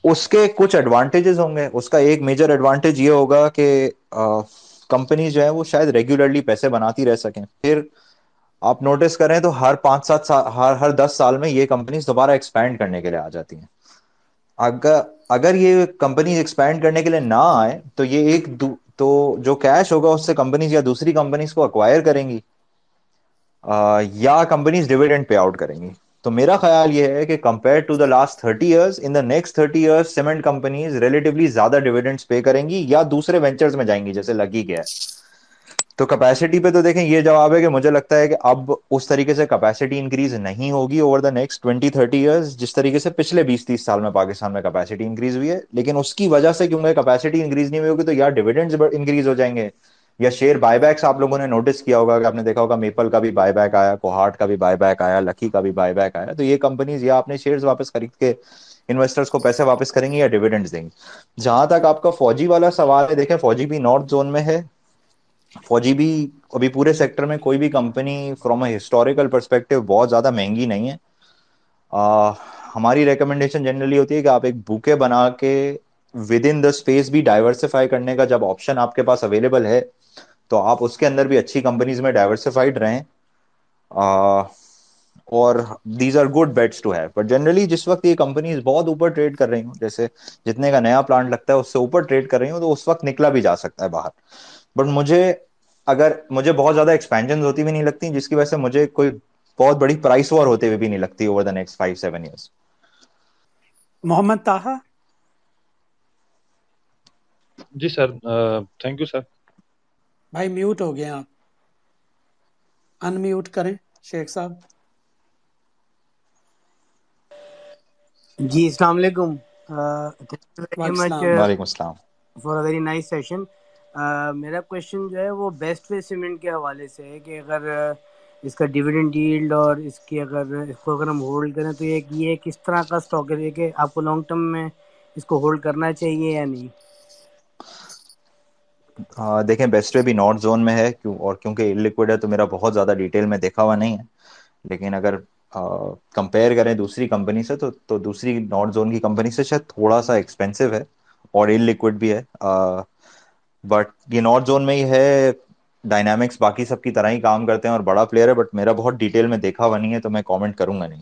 اس کے کچھ ایڈوانٹیجز ہوں گے۔ اس کا ایک میجر ایڈوانٹیج یہ ہوگا کہ کمپنی جو ہے وہ شاید ریگولرلی پیسے بناتی رہ سکیں۔ پھر آپ نوٹس کریں تو ہر پانچ سات سال ہر ہر دس سال میں یہ کمپنیز دوبارہ ایکسپینڈ کرنے کے لیے آ جاتی ہیں۔ اگر اگر یہ کمپنیز ایکسپینڈ کرنے کے لیے نہ آئے، تو یہ ایک تو جو کیش ہوگا، اس سے کمپنیز یا دوسری کمپنیز کو اکوائر کریں گی یا کمپنیز ڈیویڈنڈ پے آؤٹ کریں گی۔ تو میرا خیال یہ ہے کہ compare to the last thirty years in the next thirty years cement companies relatively زیادہ ڈیویڈنڈس پے کریں گی یا دوسرے وینچرز میں جائیں گی، جیسے لگی گیا ہے۔ تو کیپیسٹی پہ تو دیکھیں، یہ جواب ہے کہ مجھے لگتا ہے کہ اب اس طریقے سے کیپیسٹی انکریز نہیں ہوگی over the next twenty thirty years جس طریقے سے پچھلے بیس، تیس سال میں پاکستان میں کیپیسٹی انکریز ہوئی ہے۔ لیکن اس کی وجہ سے کیونکہ کیپیسٹی انکریز نہیں ہوئی ہوگی، تو یا ڈویڈنڈ انکریز ہو جائیں گے، یا شیئر بائی بیکس آپ لوگوں نے نوٹس کیا ہوگا۔ کہ آپ نے دیکھا ہوگا میپل کا بھی بائی بیک آیا کوہاٹ کا بھی بائی بیک آیا لکی کا بھی بائی بیک آیا۔ تو یہ کمپنیز یا اپنے شیئرز واپس خرید کے انویسٹرس کو پیسے واپس کریں گے یا ڈویڈنڈ دیں گے۔ جہاں تک آپ کا فوجی والا سوال ہے، دیکھیں، فوجی بھی نارتھ زون میں ہے۔ فوجی بھی ابھی پورے سیکٹر میں کوئی بھی company from a historical perspective بہت زیادہ مہنگی نہیں ہے۔ ہماری ریکمنڈیشن جنرلی ہوتی ہے کہ آپ ایک بوکے بنا کے ود ان دا اسپیس بھی ڈائیورسفائی کرنے کا جب آپشن آپ کے پاس اویلیبل ہے، تو آپ اس کے اندر بھی اچھی کمپنیز میں ڈائیورسفائڈ رہیں۔ اور these are good bets to have but generally جس وقت یہ کمپنیز بہت اوپر ٹریڈ کر رہی ہوں، جیسے جتنے کا نیا پلانٹ لگتا ہے، اس سے اوپر ٹریڈ کر رہی ہوں، تو اس وقت نکلا بھی جا سکتا ہے باہر۔ بٹ مجھے اگر مجھے بہت زیادہ ایکسپینشن ہوتی بھی نہیں لگتی جس کی وجہ سے مجھے کوئی بہت بڑی پرائس وار ہوتے ہوئے بھی نہیں لگتی over the next five seven years Muhammad Taha ji sir thank you sir. بھائی میوٹ ہو گئے آپ۔ ان میوٹ کریں شیخ صاحب۔ جی السلام علیکم۔ وعلیکم السلام۔ وعلیکم السلام۔ فار ویری نائس سیشن میرا کوشچن جو ہے وہ بیسٹ وے سیمنٹ کے حوالے سے ہے کہ اگر اس کا ڈیویڈنڈ ڈیلڈ اور اس کی اگر، اس کو اگر ہم ہولڈ کریں تو ایک یہ کس طرح کا اسٹاک ہے؟ کہ آپ کو لانگ ٹرم میں اس کو ہولڈ کرنا چاہیے یا نہیں؟ دیکھیں بیسٹوے بھی نارتھ زون میں ہے، کیوں، اور کیونکہ لکوڈ ہے تو میرا بہت زیادہ ڈیٹیل میں دیکھا ہوا نہیں ہے۔ لیکن اگر کمپیئر کریں دوسری کمپنی سے تو تو دوسری نارتھ زون کی کمپنی سے شاید تھوڑا سا ایکسپینسو ہے اور ان لکوڈ بھی ہے۔ بٹ یہ نارتھ زون میں ہی ہے ڈائنامکس باقی سب کی طرح ہی کام کرتے ہیں اور بڑا پلیئر ہے بٹ میرا بہت ڈیٹیل میں دیکھا ہوا نہیں ہے تو میں کامنٹ کروں گا نہیں۔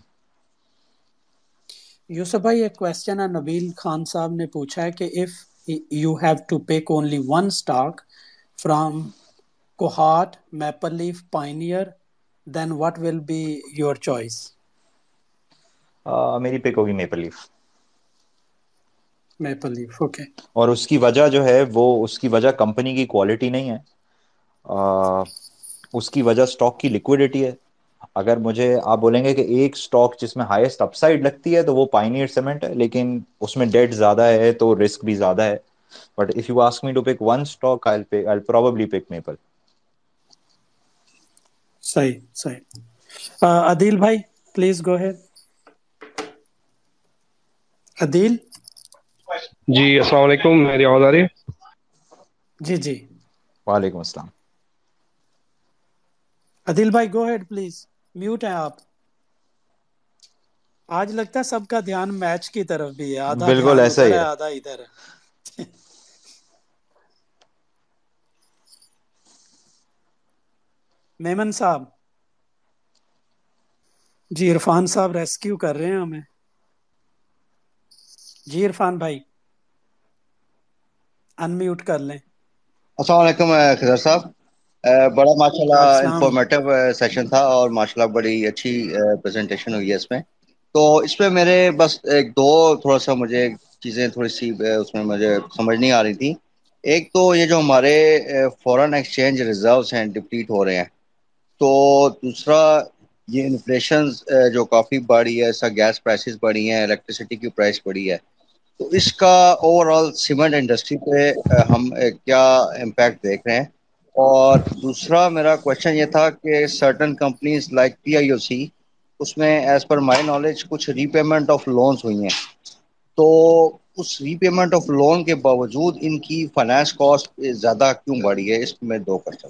یوسف بھائی ایک کوشچن ہے نبیل خان صاحب نے پوچھا ہے کہ if you have to pick only one stock from Kohat Maple Leaf Pioneer then what will be your choice میری پک ہوگی Maple Leaf Maple Leaf okay اور اس کی وجہ جو ہے وہ اس کی وجہ کمپنی کی کوالٹی نہیں ہے۔ اس کی وجہ اسٹاک کی لکوڈیٹی ہے۔ اگر مجھے آپ بولیں گے کہ ایک اسٹاک جس میں ہائیسٹ اپ سائڈ لگتی ہے تو وہ پائنیئر سیمنٹ ہے لیکن اس میں ڈیٹ زیادہ ہے تو رسک بھی زیادہ ہے۔ But if you ask me to pick one stock probably pick Maple صحیح صحیح۔ عدیل بھائی پلیز گو ہیڈ عدیل؟ جی السلام علیکم میری آواز آ رہی ہے؟ جی جی۔ وعلیکم السلام۔ عدیل بھائی گو ہیڈ پلیز میوٹ ہیں آپ۔ آج لگتا ہے سب کا دھیان میچ کی طرف بھی ہے۔ آدھا بالکل دھیان ایسا ادھر ہی ہے ہے۔ آدھا ادھر ہے۔ میمن صاحب۔ جی عرفان صاحب ریسکیو کر رہے ہیں ہمیں۔ جی عرفان بھائی۔ ان میوٹ کر لیں۔ السلام علیکم خضر صاحب۔ بڑا ماشاء وعلیکم اللہ السلام انفارمیٹو سیشن تھا اور ماشاء اللہ بڑی اچھی پریزنٹیشن ہوئی ہے اس میں۔ تو اس پہ میرے بس ایک دو تھوڑا سا مجھے چیزیں تھوڑی سی اس میں مجھے سمجھ نہیں آ رہی تھی۔ ایک تو یہ جو ہمارے فورن ایکسچینج ریزروس ہیں ڈپلیٹ ہو رہے ہیں۔ تو دوسرا یہ انفلیشن جو کافی بڑھی ہے ایسا گیس پرائسز بڑھی ہیں الیکٹریسٹی کی پرائس بڑھی ہے۔ تو اس کا اوور آل سیمنٹ انڈسٹری پہ ہم کیا امپیکٹ دیکھ رہے ہیں اور دوسرا میرا کوشچن یہ تھا کہ certain companies like P I O C اس میں ایز پر مائی نالج کچھ ری پیمنٹ آف لونس ہوئی ہیں۔ تو اس ری پیمنٹ آف لون کے باوجود ان کی فائنانس کاسٹ زیادہ کیوں بڑھی ہے؟ اس میں دو کوشچن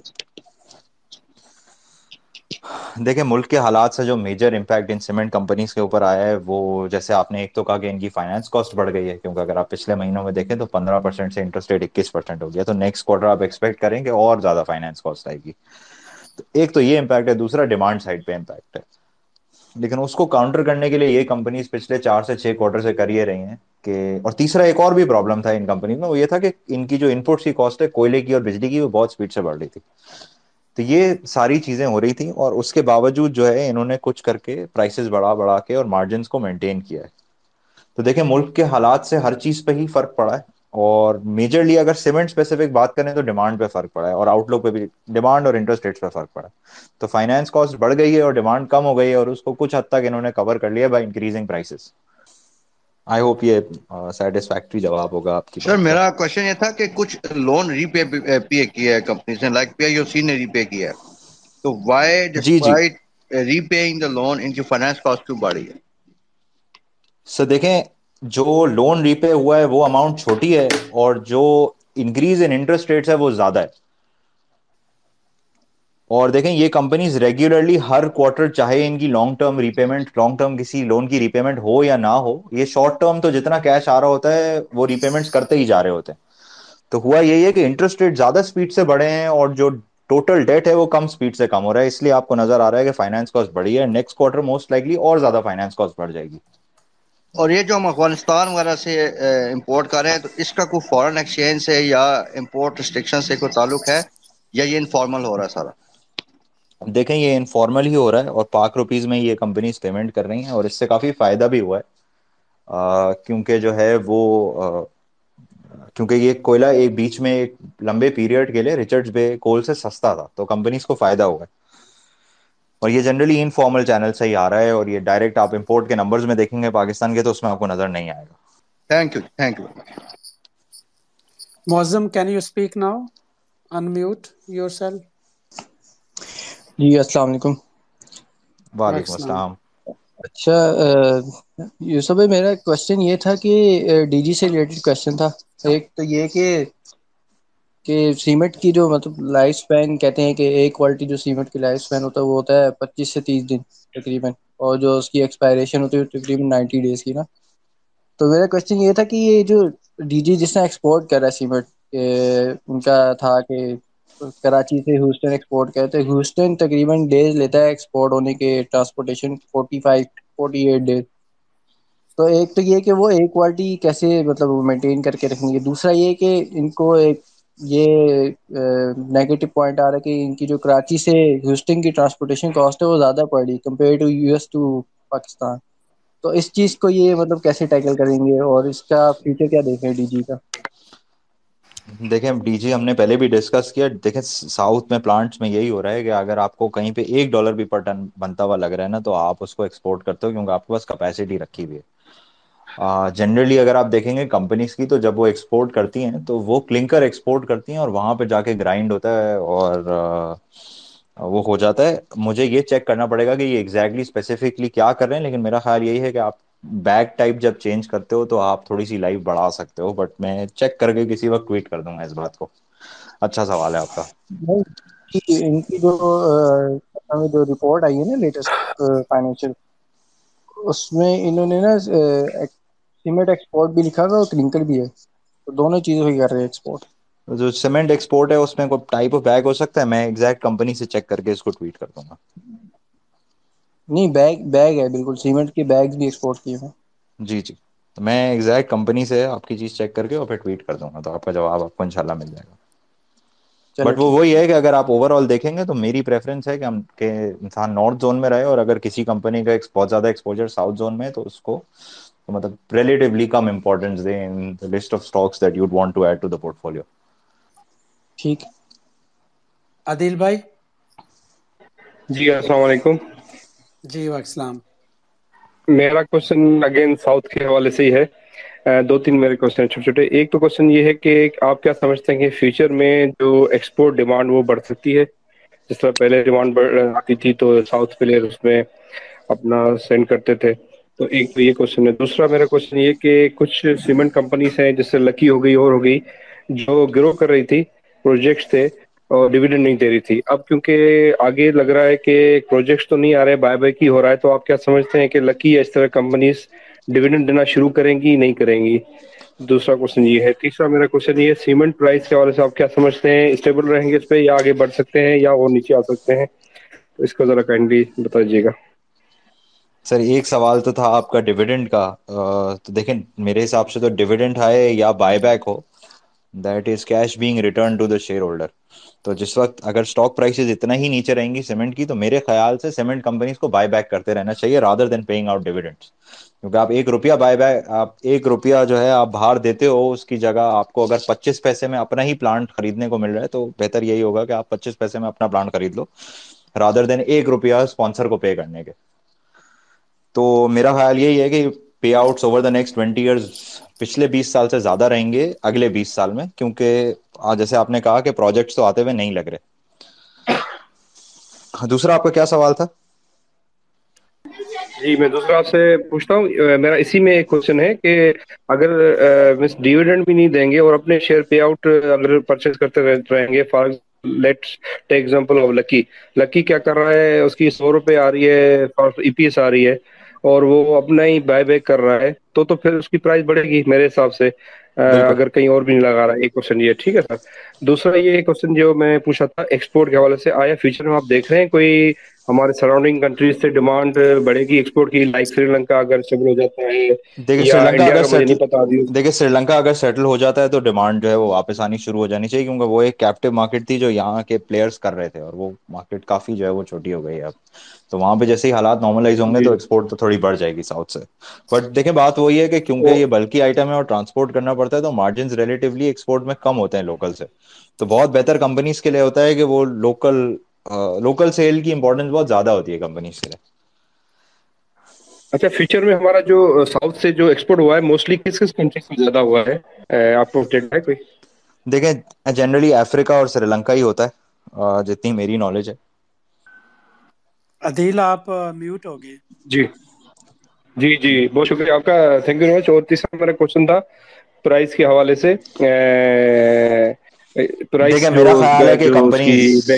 دیکھیں، ملک کے حالات سے جو major impact in cement companies کے اوپر آیا ہے، وہ جیسے آپ نے ایک تو کہا کہ ان کی فائنانس کاسٹ بڑھ گئی ہے، کیونکہ اگر آپ پچھلے مہینوں میں دیکھیں تو پندرہ پرسینٹ سے انٹرسٹ ریٹ اکیس پرسینٹ ہو گیا۔ تو نیکسٹ کوارٹر آپ ایکسپیکٹ کریں کہ اور زیادہ فائنانس کاسٹ آئے گی۔ تو ایک تو یہ امپیکٹ ہے، دوسرا ڈیمانڈ سائڈ پہ امپیکٹ ہے۔ لیکن اس کو کاؤنٹر کرنے کے لیے یہ کمپنیز پچھلے چار سے چھ کوارٹر سے کر یہ رہی ہیں کہ، اور تیسرا ایک اور بھی پرابلم تھا ان کمپنی میں، وہ یہ تھا کہ ان کی جو انپوٹس کی کاسٹ ہے، کوئلے کی اور بجلی کی، وہ بہت اسپیڈ سے بڑھ رہی تھی۔ تو یہ ساری چیزیں ہو رہی تھیں اور اس کے باوجود جو ہے انہوں نے کچھ کر کے پرائسز بڑھا بڑھا کے اور مارجنس کو مینٹین کیا ہے۔ تو دیکھیں ملک کے حالات سے ہر چیز پہ ہی فرق پڑا ہے اور میجرلی اگر سیمنٹ اسپیسیفک بات کریں تو ڈیمانڈ پہ فرق پڑا ہے اور آؤٹ لک پہ بھی ڈیمانڈ اور انٹرسٹ ریٹس پہ فرق پڑا ہے۔ تو فائنانس کاسٹ بڑھ گئی ہے اور ڈیمانڈ کم ہو گئی ہے اور اس کو کچھ حد تک انہوں نے کور کر لیا by increasing prices I hope یہ سیٹسفیکٹری جواب ہوگا آپ کی سر میرا کوشچن یہ تھا کہ کچھ لون ری پے پے کیا ہے کمپنی نے لائک پی آئی او سی نے ری پے کیا ہے۔ تو وائی جی جی۔ Despite repaying the loan ان کی فائنانس کاسٹ کیوں بڑھی ہے؟ سر دیکھیں جو لون ری پے ہوا ہے وہ اماؤنٹ چھوٹی ہے اور جو انکریز ان انٹرسٹ ریٹس ہے وہ زیادہ ہے۔ اور دیکھیں، یہ کمپنیز ریگولرلی ہر کوارٹر چاہے ان کی long term repayment long term کسی لون کی ری پیمنٹ ہو یا نہ ہو، یہ شارٹ ٹرم تو جتنا کیش آ رہا ہوتا ہے، وہ ریپیمنٹس کرتے ہی جا رہے ہوتے ہیں۔ تو ہوا یہی ہے کہ انٹرسٹ ریٹ زیادہ اسپیڈ سے بڑھے ہیں اور جو ٹوٹل ڈیٹ ہے وہ کم اسپیڈ سے کم ہو رہا ہے۔ اس لیے آپ کو نظر آ رہا ہے کہ فائنانس کاسٹ بڑی ہے۔ نیکسٹ کوارٹر موسٹ لائکلی اور زیادہ فائنانس کاسٹ بڑھ جائے گی۔ اور یہ جو ہم افغانستان وغیرہ سے امپورٹ کر رہے ہیں، تو اس کا کوئی فورن ایکسچینج سے یا امپورٹ ریسٹرکشن سے کوئی تعلق ہے یا یہ انفارمل ہو رہا ہے سارا؟ دیکھیں یہ انفارمل ہی ہو رہا ہے اور پاک روپیز میں یہ کمپنیز پیمنٹ کر رہی ہیں اور اس سے کافی فائدہ بھی ہوا ہے کیونکہ جو ہے وہ کیونکہ یہ کوئلہ ایک بیچ میں ایک لمبے پیریڈ کے لیے ریچرڈ بے کول سے سستا تھا تو کمپنیز کو فائدہ ہوا ہے اور یہ جنرلی انفارمل چینل سے ہی آ رہا ہے اور یہ ڈائریکٹ آپ امپورٹ کے نمبرز میں دیکھیں گے پاکستان کے تو اس میں آپ کو نظر نہیں آئے گا thank you thank you Mozam, can you speak now? Unmute yourself. جی السلام علیکم۔ وعلیکم. السلام۔ اچھا یوسف بھائی میرا کوشچن یہ تھا کہ ڈی جی سے ریلیٹڈ کوشچن تھا۔ ایک تو یہ کہ کہ سیمنٹ کی جو مطلب لائف سپین کہتے ہیں کہ ایک کوالٹی جو سیمنٹ کی لائف سپین ہوتا ہے وہ ہوتا ہے پچیس سے تیس دن تقریباً۔ اور جو اس کی ایکسپائریشن ہوتی ہے تقریباً نائنٹی ڈیز کی نا۔ تو میرا کوشچن یہ تھا کہ یہ جو ڈی جی جس نے ایکسپورٹ کرا ہے سیمنٹ کہ ان کا تھا کہ کراچی سے ہیوسٹن ایکسپورٹ کیا تو ہیوسٹن تقریباً ڈیز لیتا ہے ایکسپورٹ ہونے کے transportation forty five forty eight days تو ایک تو یہ کہ وہ ایک کوالٹی کیسے مطلب مینٹین کر کے رکھیں گے دوسرا یہ کہ ان کو ایک یہ نیگیٹو پوائنٹ آ رہا ہے کہ ان کی جو کراچی سے ہیوسٹن کی ٹرانسپورٹیشن کاسٹ ہے وہ زیادہ پڑ رہی compare to U S to Pakistan تو اس چیز کو یہ مطلب کیسے ٹیکل کریں گے اور اس کا فیوچر کیا دیکھیں ڈی جی کا؟ دیکھیں، ڈی جی ہم نے پہلے بھی ڈسکس کیا، دیکھیں، ساؤتھ میں پلانٹس میں یہی ہو رہا ہے کہ اگر آپ کو کہیں پہ ایک ڈالر بھی پر ٹن بنتا ہوا لگ رہا ہے نا، تو آپ اس کو ایکسپورٹ کرتے ہو کیونکہ آپ کے پاس کیپیسٹی رکھی ہوئی ہے۔ جنرلی اگر آپ دیکھیں گے کمپنیز کی، تو جب وہ ایکسپورٹ کرتی ہیں، تو وہ کلنکر ایکسپورٹ کرتی ہیں اور وہاں پہ جا کے گرائنڈ ہوتا ہے اور وہ ہو جاتا ہے۔ مجھے یہ چیک کرنا پڑے گا کہ یہ ایگزیکٹلی اسپیسیفکلی کیا کر رہے ہیں، لیکن میرا خیال یہی ہے کہ آپ بیک ٹائپ جب چینج کرتے ہو تو آپ تھوڑی سی لائف بڑھا سکتے ہو بٹ میں چیک کر کے کسی وقت ٹویٹ کر دوں گا اس بات کو۔ اچھا سوال ہے آپ کا۔ ان کی جو جو رپورٹ آئی ہے نا لیٹسٹ فائنینشیل اس میں انہوں نے نا سیمنٹ ایکسپورٹ بھی لکھا ہوا اور کلنکر بھی ہے۔ تو دونوں چیزوں ہی کر رہے ہیں ایکسپورٹ جو سیمنٹ ایکسپورٹ ہے اس میں کوئی ٹائپ آف بیگ ہو سکتا ہے؟ میں ایگزیکٹ کمپنی سے چیک کر کے اس کو ٹویٹ کر دوں گا۔ نہیں بیگ بیگ ہے بالکل سیمنٹ کے بیگ بھی ایکسپورٹ کیے ہیں۔ جی جی۔ تو میں ایگزیکٹ کمپنی سے آپ کی چیز چیک کر کے اور پھر ٹویٹ کر دوں گا تو آپ کا جواب آپ کو ان شاء اللہ مل جائے گا۔ بٹ وہ وہی ہے کہ اگر آپ اوور آل دیکھیں گے تو میری پریفرنس ہے کہ ہم کہ انسان نارتھ زون میں رہے اور اگر کسی کمپنی کا بہت زیادہ ایکسپوجر ساؤتھ زون میں ہے تو اس کو مطلب ریلیٹیولی کم امپورٹنس دیں list of stocks that you want to add to the portfolio ٹھیک۔ عادل بھائی؟ جی السلام علیکم۔ جی وعلیکم السلام۔ میرا کوشچن اگین ساؤتھ کے حوالے سے ہی ہے۔ دو تین میرے کوشچن چھوٹے چھوٹے۔ ایک تو کوشچن یہ ہے کہ آپ کیا سمجھتے ہیں کہ فیوچر میں جو ایکسپورٹ ڈیمانڈ وہ بڑھ سکتی ہے؟ جس طرح پہلے ڈیمانڈ بڑھ آتی تھی تو ساؤتھ پلیئر اس میں اپنا سینڈ کرتے تھے۔ تو ایک تو یہ کوشچن ہے۔ دوسرا میرا کوشچن یہ کہ کچھ سیمنٹ کمپنیز ہیں جس سے لکی ہو گئی، اور ہو گئی، جو گرو کر رہی تھی پروجیکٹس تھے۔ ڈویڈنڈ نہیں دے رہی تھی۔ اب کیونکہ آگے لگ رہا ہے کہ پروجیکٹس تو نہیں آ رہے بائی بائی کی ہو رہا ہے، تو آپ کیا سمجھتے ہیں کہ لکی یا اس طرح کمپنیز ڈویڈنڈ دینا شروع کریں گی، نہیں کریں گی؟ دوسرا کوشچن یہ ہے۔ تیسرا میرا کوشچن یہ سیمنٹ پرائز کے حوالے سے آپ کیا سمجھتے ہیں؟ اسٹیبل رہیں گے اس پہ یا آگے بڑھ سکتے ہیں یا اور نیچے آ سکتے ہیں؟ تو اس کو ذرا کائنڈلی بتا دیجیے گا۔ سر، ایک سوال تو تھا آپ کا ڈویڈنڈ کا۔ تو دیکھیں، میرے حساب سے تو ڈویڈنڈ ہے یا buy back who that is cash being return to the shareholder تو جس وقت اگر اسٹاک پرائسز اتنا ہی نیچے رہیں گی سیمنٹ کی، تو میرے خیال سے سیمنٹ کمپنیز کو بائی بیک کرتے رہنا چاہیے rather than paying out dividend کیونکہ آپ ایک روپیہ بائی بیک آپ ایک روپیہ جو ہے آپ باہر دیتے ہو، اس کی جگہ آپ کو اگر پچیس پیسے میں اپنا ہی پلانٹ خریدنے کو مل رہا ہے، تو بہتر یہی ہوگا کہ آپ پچیس پیسے میں اپنا پلانٹ خرید لو رادر دین ایک روپیہ اسپانسر کو پے کرنے کے۔ تو میرا خیال یہی ہے کہ payouts over the next twenty years پچھلے بیس سال سے زیادہ رہیں گے اگلے بیس سال میں، کیونکہ جیسے آپ نے کہا کہ پروجیکٹس تو آتے ہوئے نہیں لگ رہے۔ ہاں، دوسرا آپ کا کیا سوال تھا؟ جی میں دوسرا آپ سے پوچھتا ہوں میرا اسی میں ایک کوشچن ہے کہ اگر مس ڈیویڈنڈ بھی نہیں دیں گے اور اپنے شیئر پے آؤٹ اگر پرچیز کرتے رہیں گے for let's take example of Lucky Lucky کیا کر رہا ہے؟ اس کی سو روپے آ رہی ہے ای پی ایس آ رہی ہے۔ اور وہ اپنا ہی بائی بیک کر رہا ہے تو تو پھر اس کی پرائز بڑھے گی میرے حساب سے۔ اگر کہیں اور بھی نہیں لگا رہا ہے ایک کوشچن یہ ٹھیک ہے سر۔ دوسرا یہ کوشچن جو میں پوچھا تھا ایکسپورٹ کے حوالے سے آیا فیوچر میں آپ دیکھ رہے ہیں کوئی ہمارے سراؤنڈنگ کنٹریز سے ڈیمانڈ بڑھے گی ایکسپورٹ کی؟ لائک سری لنکا اگر شبل ہو جاتا ہے دیکھیے سری لنکا اگر سیٹل نہیں پتا ابھی۔ دیکھیے سری لنکا اگر سیٹل ہو جاتا ہے تو ڈیمانڈ جو ہے وہ واپس آنی شروع ہو جانی چاہیے کیونکہ وہ ایک کیپٹو مارکیٹ تھی جو یہاں کے پلیئرس کر رہے تھے اور وہ مارکیٹ کافی جو ہے وہ چھوٹی ہو گئی ہے اب۔ تو وہاں پہ جیسے ہی حالات نارملائز ہوں گے جی۔ تو ایکسپورٹ تو تھوڑی بڑھ جائے گی ساؤتھ سے۔ بٹ دیکھیں بات وہی ہے کہ کیونکہ یہ بلکی آئٹم ہے اور ٹرانسپورٹ کرنا پڑتا ہے تو مارجنس ریلیٹیولی ایکسپورٹ میں کم ہوتے ہیں لوکل سے۔ تو بہت بہتر کمپنیز کے لیے ہوتا ہے کہ وہ لوکل لوکل سیل کی امپورٹینس بہت زیادہ ہوتی ہے کمپنیز کے لیے۔ اچھا فیوچر میں ہمارا جو ساؤتھ سے جو ایکسپورٹ ہوا ہے موسٹلی کس کس کنٹری سے زیادہ ہوا ہے؟ آپ کو ڈیٹا ہے کوئی؟ دیکھیں جنرلی افریقہ اور سری لنکا ہی ہوتا ہے۔ جتنی میری نالج ہے۔ عدیل آپ میوٹ ہو گئے جی۔ جی جی۔ بہت شکریہ۔ آپ کا تھینک یو ویری مچ اور تیسرا میرا کوشچن تھا پرائز کے حوالے سے۔ جو میرا خیال ہے کہ کمپنیز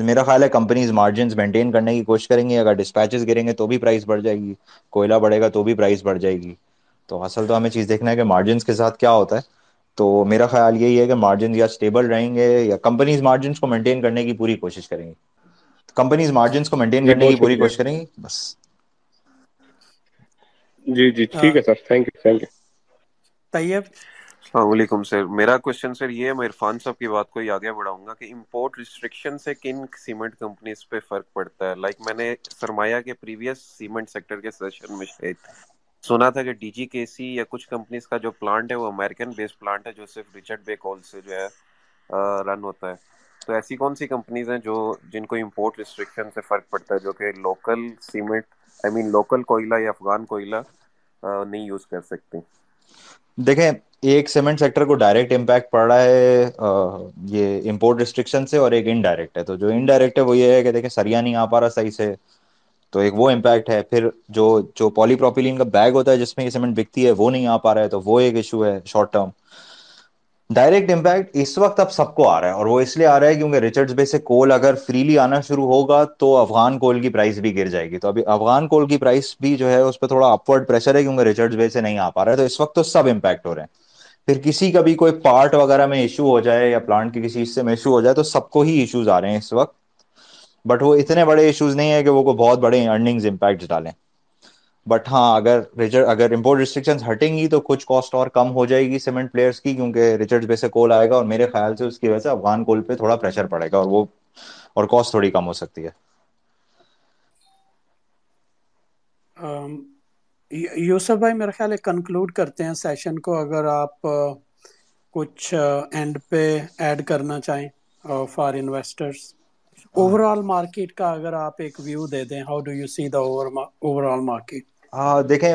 میرا خیال ہے کمپنیز مارجنس مینٹین کرنے کی کوشش کریں گی اگر ڈسپیچز گریں گے تو بھی پرائز بڑھ جائے گی۔ کوئلہ بڑھے گا تو بھی پرائز بڑھ جائے گی۔ تو اصل تو ہمیں چیز دیکھنا ہے کہ مارجنس کے ساتھ کیا ہوتا ہے۔ تو میرا خیال یہی ہے کہ مارجن یا اسٹیبل رہیں گے یا کمپنیز مارجنس کو مینٹین کرنے کی پوری کوشش کریں گی کمپنیز مارجنس کو مینٹین جی کرنے کی پوری کوشش کریں گی بس۔ جی جی آ، ٹھیک ہے sir thank you thank you Tayyab. السلام علیکم سر۔ میرا کوشچن سر یہ ہے میں عرفان صاحب کی بات کو ہی آگے بڑھاؤں گا کہ امپورٹ ریسٹرکشن سے کن سیمنٹ کمپنیز پہ فرق پڑتا ہے؟ لائک میں نے سرمایہ کے پریویس سیمنٹ سیکٹر کے سیشن میں شاید سنا تھا کہ ڈی جی کے سی یا کچھ کمپنیز کا جو پلانٹ ہے وہ امریکن بیس پلانٹ ہے جو صرف ریچرڈ بے کول سے جو ہے رن ہوتا ہے۔ تو ایسی کون سی کمپنیز ہیں جو جن کو امپورٹ ریسٹرکشن سے فرق پڑتا ہے جو کہ local cement I mean local کوئلہ یا افغان کوئلہ نہیں یوز کر سکتی دیکھیں، ایک سیمنٹ سیکٹر کو ڈائریکٹ امپیکٹ پڑ رہا ہے یہ امپورٹ ریسٹرکشن سے اور ایک انڈائریکٹ ہے۔ تو جو انڈائریکٹ ہے وہ یہ ہے کہ دیکھیں، سریا نہیں آ پا رہا صحیح سے۔ تو ایک وہ امپیکٹ ہے۔ پھر جو جو پالی پروپیلین کا بیگ ہوتا ہے جس میں یہ سیمنٹ بکتی ہے، وہ نہیں آ پا رہا ہے۔ تو وہ ایک ایشو ہے شارٹ ٹرم ڈائریکٹ امپیکٹ اس وقت اب سب کو آ رہا ہے اور وہ اس لیے آ رہا ہے کیونکہ ریچرڈ بے سے کول اگر فریلی آنا شروع ہوگا تو افغان کول کی پرائز بھی گر جائے گی۔ تو ابھی افغان کول کی پرائز بھی جو ہے اس پہ تھوڑا اپورڈ پریشر ہے کیونکہ ریچرڈ بے سے نہیں آ پا رہا ہے، تو اس وقت تو سب امپیکٹ ہو رہے ہیں۔ پھر کسی کا بھی کوئی پارٹ وغیرہ میں ایشو ہو جائے یا پلانٹ کے کسی حصے میں ایشو ہو جائے تو سب کو ہی ایشوز آ رہے ہیں اس وقت۔ بٹ وہ اتنے بڑے ایشوز نہیں ہے کہ وہ کو بہت بڑے ارننگ امپیکٹ ڈالیں۔ بٹ ہاں اگر اگر امپورٹ ریسٹرکشن ہٹیں گی تو کچھ کاسٹ اور کم ہو جائے گی سیمنٹ پلیئرس کی کیونکہ ریچرڈ پہ سے کول آئے گا اور میرے خیال سے اس کی وجہ سے افغان کول پہ تھوڑا پریشر پڑے گا اور وہ اور کاسٹ تھوڑی کم ہو سکتی ہے۔ یوسف بھائی میرا خیال ہے کنکلوڈ کرتے ہیں سیشن کو۔ اگر آپ کچھ اینڈ پہ ایڈ کرنا چاہیں for investors overall market کا اگر آپ ایک ویو دے دیں how do you see the overall market دیکھیں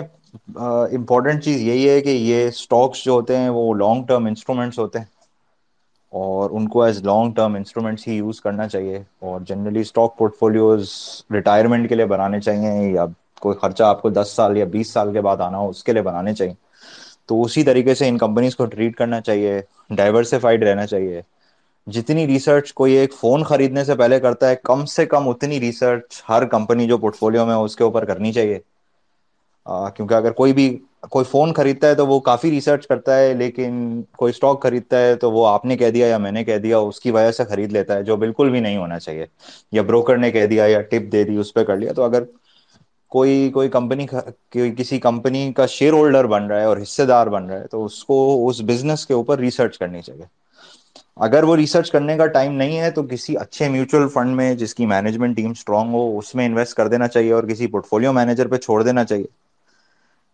امپورٹنٹ چیز یہی ہے کہ یہ اسٹاکس جو ہوتے ہیں، وہ لانگ ٹرم انسٹرومنٹس ہوتے ہیں۔ اور ان کو ایز لانگ ٹرم انسٹرومینٹس ہی یوز کرنا چاہیے۔ اور generally stock portfolios retirement کے لیے بنانے چاہیے یا کوئی خرچہ آپ کو دس سال یا بیس سال کے بعد آنا ہو، اس کے لیے بنانے چاہیے۔ تو اسی طریقے سے ان کمپنیز کو ٹریٹ کرنا چاہیے ڈائیورسفائڈ رہنا چاہیے۔ جتنی ریسرچ کوئی ایک فون خریدنے سے پہلے کرتا ہے، کم سے کم اتنی ریسرچ ہر کمپنی جو پورٹ فولو میں اس کے اوپر کرنی چاہیے۔ کیونکہ اگر کوئی بھی، کوئی فون خریدتا ہے تو وہ کافی ریسرچ کرتا ہے، لیکن کوئی اسٹاک خریدتا ہے تو وہ آپ نے کہہ دیا یا میں نے کہہ دیا، اس کی وجہ سے خرید لیتا ہے، جو بالکل بھی نہیں ہونا چاہیے۔ یا بروکر نے کہہ دیا یا ٹپ دے دی، اس پہ کر لیا۔ تو اگر کوئی کوئی کمپنی کسی کمپنی کا شیئر ہولڈر بن رہا ہے اور حصے دار بن رہا ہے، تو اس کو، اس بزنس کے اوپر ریسرچ کرنی چاہیے۔ اگر وہ ریسرچ کرنے کا ٹائم نہیں ہے، تو کسی اچھے میوچل فنڈ میں جس کی مینجمنٹ ٹیم اسٹرانگ ہو، اس میں انویسٹ کر دینا چاہیے اور کسی پورٹ فولو مینیجر پہ چھوڑ دینا چاہیے۔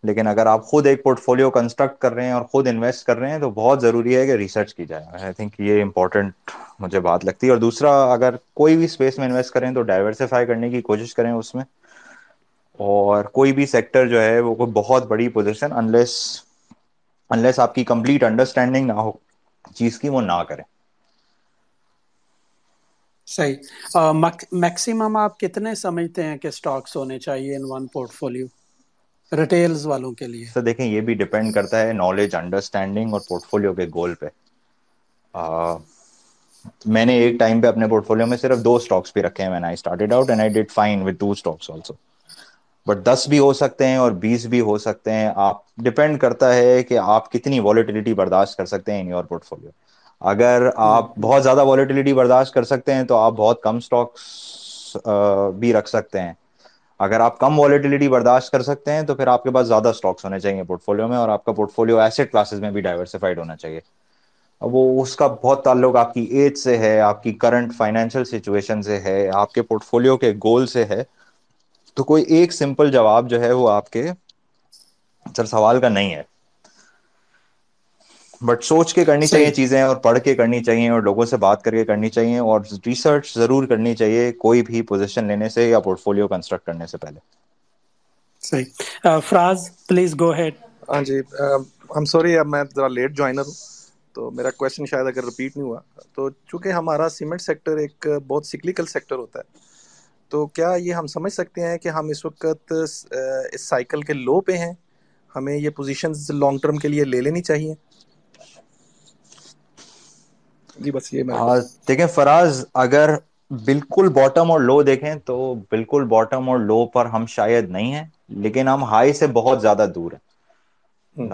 لیکن اگر آپ خود ایک پورٹ فولو کنسٹرکٹ کر رہے ہیں اور خود انویسٹ کر رہے ہیں، تو بہت ضروری ہے کہ ریسرچ کی جائے۔ آئی تھنک یہ امپورٹنٹ مجھے بات لگتی ہے۔ اور دوسرا، اگر کوئی بھی اسپیس میں انویسٹ کریں تو ڈائیورسفائی کرنے کی کوشش کریں اس میں۔ اور کوئی بھی سیکٹر جو ہے، وہ کوئی بہت بڑی پوزیشن انلیس انلیس آپ کی کمپلیٹ انڈرسٹینڈنگ نہ ہو، چیز کی وہ نہ کریں۔ صحیح۔ میکسیمم آپ کتنے سمجھتے ہیں کہ اسٹاکس ہونے چاہیے in one portfolio retails والوں کے لیے۔ سر دیکھیں یہ بھی ڈیپینڈ کرتا ہے نالج انڈرسٹینڈنگ اور پورٹ فولیو کے گول پہ۔ میں نے ایک ٹائم پہ اپنے پورٹ فولio میں صرف دو اسٹاکس بھی رکھے ہیں۔ Out and I did fine with two stocks also but this بھی ہو سکتے ہیں اور بیس بھی ہو سکتے ہیں۔ آپ ڈپینڈ کرتا ہے کہ آپ کتنی والٹیلٹی برداشت کر سکتے ہیں ان یور پورٹ فولio اگر آپ بہت زیادہ والٹیلٹی برداشت کر سکتے ہیں تو آپ بہت کم اسٹاکس بھی رکھ سکتے ہیں۔ اگر آپ کم والٹیلٹی برداشت کر سکتے ہیں، تو پھر آپ کے پاس زیادہ اسٹاکس ہونے چاہیے پورٹ فولیو میں اور آپ کا پورٹ فولیو ایسٹ کلاسز میں بھی ڈائیورسفائڈ ہونا چاہیے۔ وہ اس کا بہت تعلق آپ کی ایج سے ہے، آپ کی کرنٹ فائنینشیل سچویشن سے ہے، آپ کے پورٹ فولیو کے گول سے ہے۔ تو کوئی ایک سمپل جواب جو ہے وہ آپ کے سر سوال کا نہیں ہے۔ بٹ سوچ کے کرنی چاہیے چیزیں اور پڑھ کے کرنی چاہیے اور لوگوں سے بات کر کے کرنی چاہیے اور ریسرچ ضرور کرنی چاہیے کوئی بھی پوزیشن لینے سے یا پورٹ فولio کنسٹرکٹ کرنے سے پہلے۔ صحیح۔ فراز پلیز گو ہیڈ ہاں جی ہم سوری اب میں ذرا لیٹ جوائنر ہوں تو میرا کویشچن شاید اگر رپیٹ نہیں ہوا۔ تو چونکہ ہمارا سیمنٹ سیکٹر ایک بہت سکلیکل سیکٹر ہوتا ہے تو کیا یہ ہم سمجھ سکتے ہیں کہ ہم اس وقت اس سائیکل کے لو پہ ہیں؟ ہمیں یہ پوزیشنز لانگ ٹرم کے لیے لے لینی چاہیے۔ جی بس یہ میرا دیکھیں فراز اگر بالکل باٹم اور لو دیکھیں تو بالکل باٹم اور لو پر ہم شاید نہیں ہیں لیکن ہم ہائی سے بہت زیادہ دور ہیں۔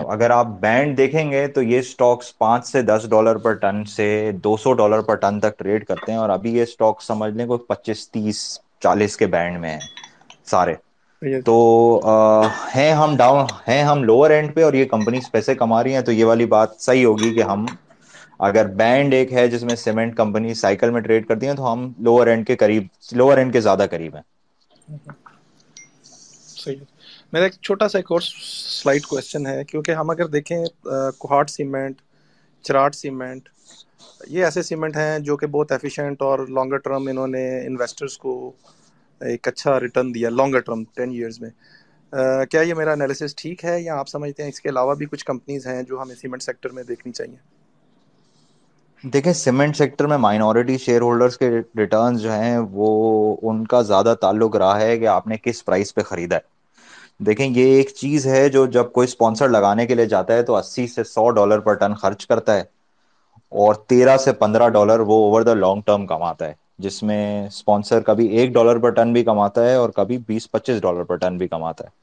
اگر آپ بینڈ دیکھیں گے تو یہ اسٹاکس پانچ سے دس ڈالر پر ٹن سے دو سو ڈالر پر ٹن تک ٹریڈ کرتے ہیں اور ابھی یہ اسٹاک سمجھ لیں کوئی پچیس تیس چالیس کے بینڈ میں ہیں سارے۔ تو ہیں ہم ڈاؤن ہیں ہم لوور اینڈ پہ اور یہ کمپنیز پیسے کما رہی ہیں تو یہ والی بات صحیح ہوگی کہ ہم اگر بینڈ ایک ہے جس میں سیمنٹ کمپنی سائیکل میں ٹریڈ کرتی ہیں تو ہم لوور اینڈ کے قریب، لوور اینڈ کے زیادہ قریب ہیں۔ صحیح۔ میرا ایک چھوٹا سا ایک اور سلائٹ کوشچن ہے، کیونکہ ہم اگر دیکھیں کوہاٹ سیمنٹ چراٹ سیمنٹ، یہ ایسے سیمنٹ ہیں جو کہ بہت ایفیشینٹ اور لانگر ٹرم انہوں نے انویسٹرز کو ایک اچھا ریٹرن دیا لانگر ٹرم ٹین ایئرز میں۔ کیا یہ میرا انالیسس ٹھیک ہے یا آپ سمجھتے ہیں اس کے علاوہ بھی کچھ کمپنیز ہیں جو ہمیں سیمنٹ سیکٹر میں دیکھنی چاہیے؟ دیکھیں، سیمنٹ سیکٹر میں مائنورٹی شیئر ہولڈرس کے ریٹرنز جو ہیں، وہ ان کا زیادہ تعلق رہا ہے کہ آپ نے کس پرائز پہ خریدا ہے۔ دیکھیں، یہ ایک چیز ہے جو جب کوئی اسپانسر لگانے کے لیے جاتا ہے تو اسی سے سو ڈالر پر ٹن خرچ کرتا ہے اور تیرہ سے پندرہ ڈالر وہ اوور دا لانگ ٹرم کماتا ہے، جس میں اسپانسر کبھی ایک ڈالر پر ٹن بھی کماتا ہے اور کبھی بیس پچیس ڈالر پر ٹن بھی کماتا ہے۔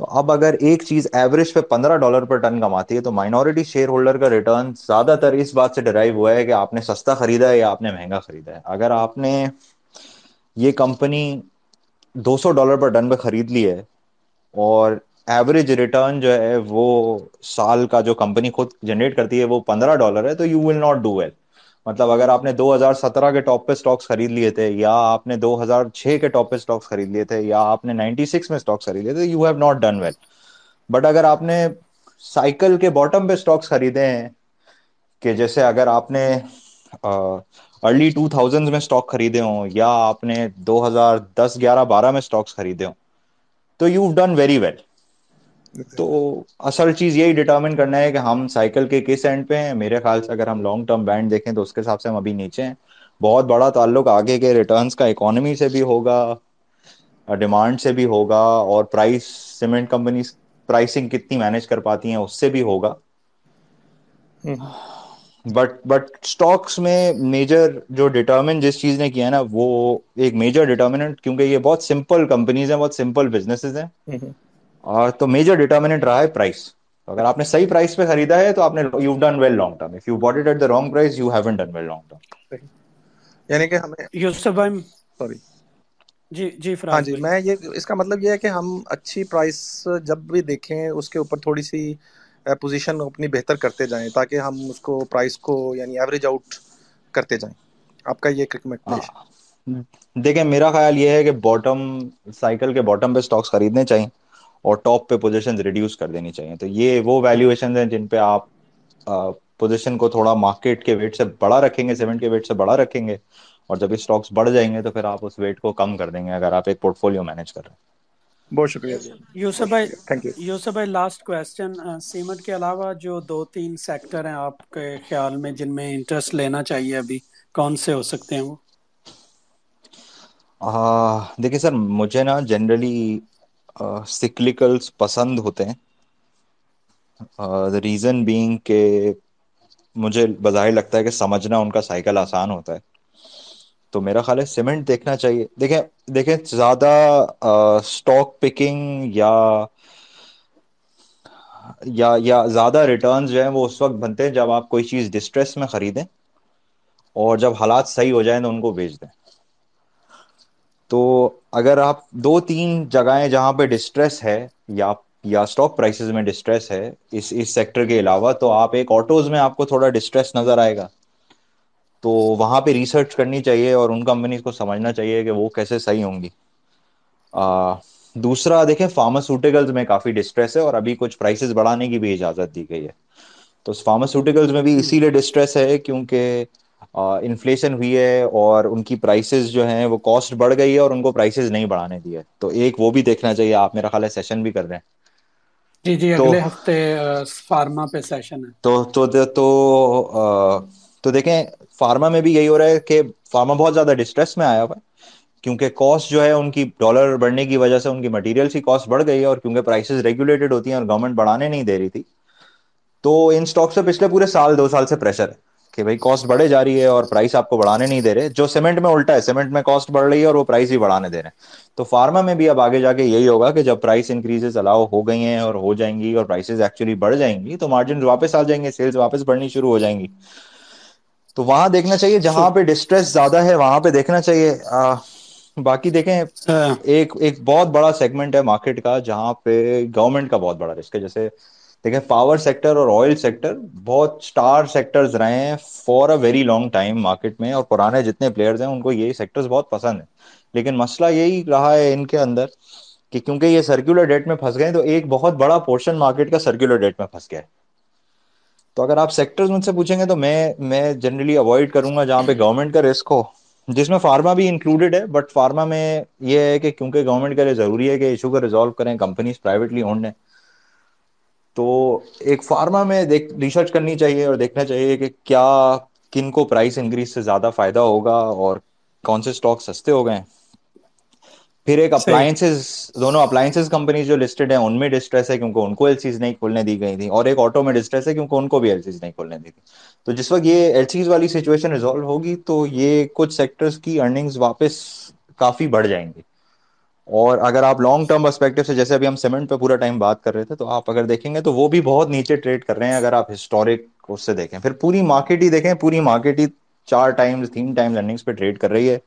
تو اب اگر ایک چیز ایوریج پہ پندرہ ڈالر پر ٹن کماتی ہے تو مائنورٹی شیئر ہولڈر کا ریٹرن زیادہ تر اس بات سے ڈرائیو ہوا ہے کہ آپ نے سستا خریدا ہے یا آپ نے مہنگا خریدا ہے۔ اگر آپ نے یہ کمپنی دو سو ڈالر پر ٹن پہ خرید لی ہے اور ایوریج ریٹرن جو ہے وہ سال کا جو کمپنی خود جنریٹ کرتی ہے وہ پندرہ ڈالر ہے تو you will not do well مطلب اگر آپ نے دو ہزار سترہ کے ٹاپ پہ اسٹاکس خرید لیے تھے، یا آپ نے دو ہزار چھ کے ٹاپ پہ اسٹاکس خرید لیے تھے، یا آپ نے نائنٹی سکس میں اسٹاکس خرید لیے تھے you have not done well but اگر آپ نے سائیکل کے باٹم پہ اسٹاکس خریدے ہیں، کہ جیسے اگر آپ نے ارلی ٹو تھاؤزینڈ میں اسٹاک خریدے ہوں، یا آپ نے دو ہزار دس گیارہ بارہ میں اسٹاکس خریدے ہوں، تو یو ڈن ویری ویل تو اصل چیز یہی ڈٹرمن کرنا ہے کہ ہم سائیکل کے کس اینڈ پہ ہیں؟ میرے خیال سے اگر ہم لانگ ٹرم بینڈ دیکھیں تو اس کے حساب سے ہم ابھی نیچے ہیں۔ بہت بڑا تعلق آگے کے ریٹرنز کا اکانومی سے بھی ہوگا ڈیمانڈ سے بھی ہوگا اور پرائس سیمنٹ کمپنی پرائسنگ کتنی مینج کر پاتی ہیں اس سے بھی ہوگا۔ بٹ بٹ اسٹاکس میں میجر جو ڈٹرمن جس چیز نے کیا ہے نا، وہ ایک میجر ڈٹرمنٹ کیونکہ یہ بہت سمپل کمپنیز ہیں، بہت سمپل بزنسز ہیں۔ اور تو میجر ڈٹرمنٹ رہا ہے پرائس اگر آپ نے صحیح پرائس پہ خریدا ہے تو آپ نے you done well long term if you bought it at the wrong price you haven't done well long term یعنی کہ ہمیں یوسف بھائی سوری جی جی ہاں جی میں یہ اس کا مطلب یہ ہے کہ ہم اچھی پرائس جب بھی دیکھیں اس کے اوپر تھوڑی سی پوزیشن اپنی بہتر کرتے جائیں تاکہ ہم اس کو پرائس کو یعنی ایوریج آؤٹ کرتے جائیں۔ آپ کا یہ ریکمنڈیشن دیکھیں میرا خیال یہ ہے کہ باٹم سائیکل کے باٹم پہ سٹاکس خریدنے چاہیے اور ٹاپ پہ پوزیشن ریڈیوس کر دینی چاہیے۔ تو یہ وہ ویلیویشن ہیں جن پہ آپ پوزیشن کو تھوڑا مارکیٹ کے ویٹ سے بڑا رکھیں گے سیمنٹ کے ویٹ سے بڑا رکھیں گے اور جب اسٹاکس بڑھ جائیں گے تو پھر آپ اس ویٹ کو کم کر دیں گے اگر آپ ایک پورٹ فولیو مینج کر رہے ہیں۔ بہت شکریہ جی۔ یوسف بھائی تھینک یو یوسف بھائی لاسٹ کویسچن سیمنٹ کے علاوہ جو دو تین سیکٹر ہیں آپ کے خیال میں جن میں انٹرسٹ لینا چاہیے ابھی کون سے ہو سکتے ہیں وہ؟ دیکھیے سر مجھے نا جنرلی سکلیکلس پسند ہوتے ہیں۔ ریزن بینگ کہ مجھے بظاہر لگتا ہے کہ سمجھنا ان کا سائیکل آسان ہوتا ہے۔ تو میرا خیال ہے سیمنٹ دیکھنا چاہیے۔ دیکھیں دیکھیں زیادہ اسٹاک پکنگ یا یا یا زیادہ ریٹرنز جو ہیں وہ اس وقت بنتے ہیں جب آپ کوئی چیز ڈسٹریس میں خریدیں اور جب حالات صحیح ہو جائیں تو ان کو بیچ دیں۔ تو اگر آپ دو تین جگہیں جہاں پہ ڈسٹریس ہے یا یا اسٹاک پرائسز میں ڈسٹریس ہے اس اس سیکٹر کے علاوہ تو آپ ایک آٹوز میں آپ کو تھوڑا ڈسٹریس نظر آئے گا۔ تو وہاں پہ ریسرچ کرنی چاہیے اور ان کمپنیز کو سمجھنا چاہیے کہ وہ کیسے صحیح ہوں گی۔ دوسرا دیکھیں فارماسوٹیکلس میں کافی ڈسٹریس ہے اور ابھی کچھ پرائسز بڑھانے کی بھی اجازت دی گئی ہے۔ تو فارماسوٹیکلس میں بھی اسی لیے ڈسٹریس ہے کیونکہ انفلیشن ہوئی ہے اور ان کی پرائسز جو ہیں وہ کاسٹ بڑھ گئی ہے اور ان کو پرائسز نہیں بڑھانے دی ہے۔ تو ایک وہ بھی دیکھنا چاہیے آپ میرا خیال ہے سیشن بھی کر رہے ہیں۔ جی جی اگلے ہفتے فارما پہ سیشن ہے۔ تو تو تو تو دیکھیں فارما میں بھی یہی ہو رہا ہے کہ فارما بہت زیادہ ڈسٹریس میں آیا ہوا ہے۔ کیونکہ کاسٹ جو ہے ان کی ڈالر بڑھنے کی وجہ سے ان کی مٹیریل کی کاسٹ بڑھ گئی ہے اور کیونکہ پرائسز ریگولیٹڈ ہوتی ہیں اور گورنمنٹ بڑھانے نہیں دے رہی تھی۔ تو ان اسٹاک سے پچھلے پورے سال دو سال سے پریشر ہے۔ کہ بھائی کاسٹ بڑھے جا رہی ہے اور پرائس آپ کو بڑھانے نہیں دے رہے جو سیمنٹ میں الٹا ہے سیمنٹ میں کاسٹ بڑھ رہی ہے اور وہ پرائس ہی بڑھانے دے رہے ہیں۔ تو فارما میں بھی اب آگے جا کے یہی ہوگا کہ جب پرائس انکریزز الاؤ ہو گئی ہیں اور ہو جائیں گی اور پرائسز ایکچولی بڑھ جائیں گی تو مارجن واپس آ جائیں گے سیلس واپس بڑھنی شروع ہو جائیں گی۔ تو وہاں دیکھنا چاہیے جہاں پہ ڈسٹریس زیادہ ہے وہاں پہ دیکھنا چاہیے۔ باقی دیکھیں ایک ایک بہت بڑا سیگمنٹ ہے مارکیٹ کا جہاں پہ گورنمنٹ کا بہت بڑا رسک ہے۔ جیسے دیکھیں پاور سیکٹر اور آئل سیکٹر بہت اسٹار سیکٹرز رہے ہیں for a very long time market میں اور پرانے جتنے پلیئرز ہیں، ان کو یہی سیکٹر بہت پسند ہے لیکن مسئلہ یہی رہا ہے ان کے اندر کہ کیونکہ یہ سرکولر ڈیٹ میں پھنس گئے تو ایک بہت بڑا پورشن مارکیٹ کا سرکولر ڈیٹ میں پھنس گیا ہے۔ تو اگر آپ سیکٹر مجھ سے پوچھیں گے تو میں میں جنرلی اوائڈ کروں گا جہاں پہ گورنمنٹ کا رسک ہو۔ جس میں فارما بھی انکلوڈیڈ ہے بٹ فارما میں یہ ہے کہ کیونکہ گورنمنٹ کے لیے ضروری ہے کہ ایشو کو ریزالو کریں کمپنیز پرائیویٹلی اونڈ ہیں۔ تو ایک فارما میں دیکھ ریسرچ کرنی چاہیے اور دیکھنا چاہیے کہ کیا کن کو پرائس انکریز سے زیادہ فائدہ ہوگا اور کون سے اسٹاک سستے ہو گئے پھر ایک اپلائنسز دونوں اپلائنسز کمپنی جو لسٹڈ ہیں ان میں ڈسٹریس ہے کیونکہ ان کو ایل سیز نہیں کھولنے دی گئی تھی اور ایک آٹو میں ڈسٹریس ہے کیونکہ ان کو بھی ایل سیز نہیں کھولنے دی تھی تو جس وقت یہ ایل سیز والی سچویشن ریزالو ہوگی تو یہ کچھ سیکٹرز کی ارننگز واپس کافی بڑھ جائیں گی اور اگر آپ لانگ ٹرم پرسپیکٹو سے، جیسے ابھی ہم سیمنٹ پہ پورا ٹائم بات کر رہے تھے، تو آپ اگر دیکھیں گے تو وہ بھی بہت نیچے ٹریڈ کر رہے ہیں۔ اگر آپ ہسٹورک اس سے دیکھیں، پھر پوری مارکیٹ ہی دیکھیں، پوری مارکیٹ ہی چار ٹائمز تین ٹائمز ارننگس پہ ٹریڈ کر رہی ہے۔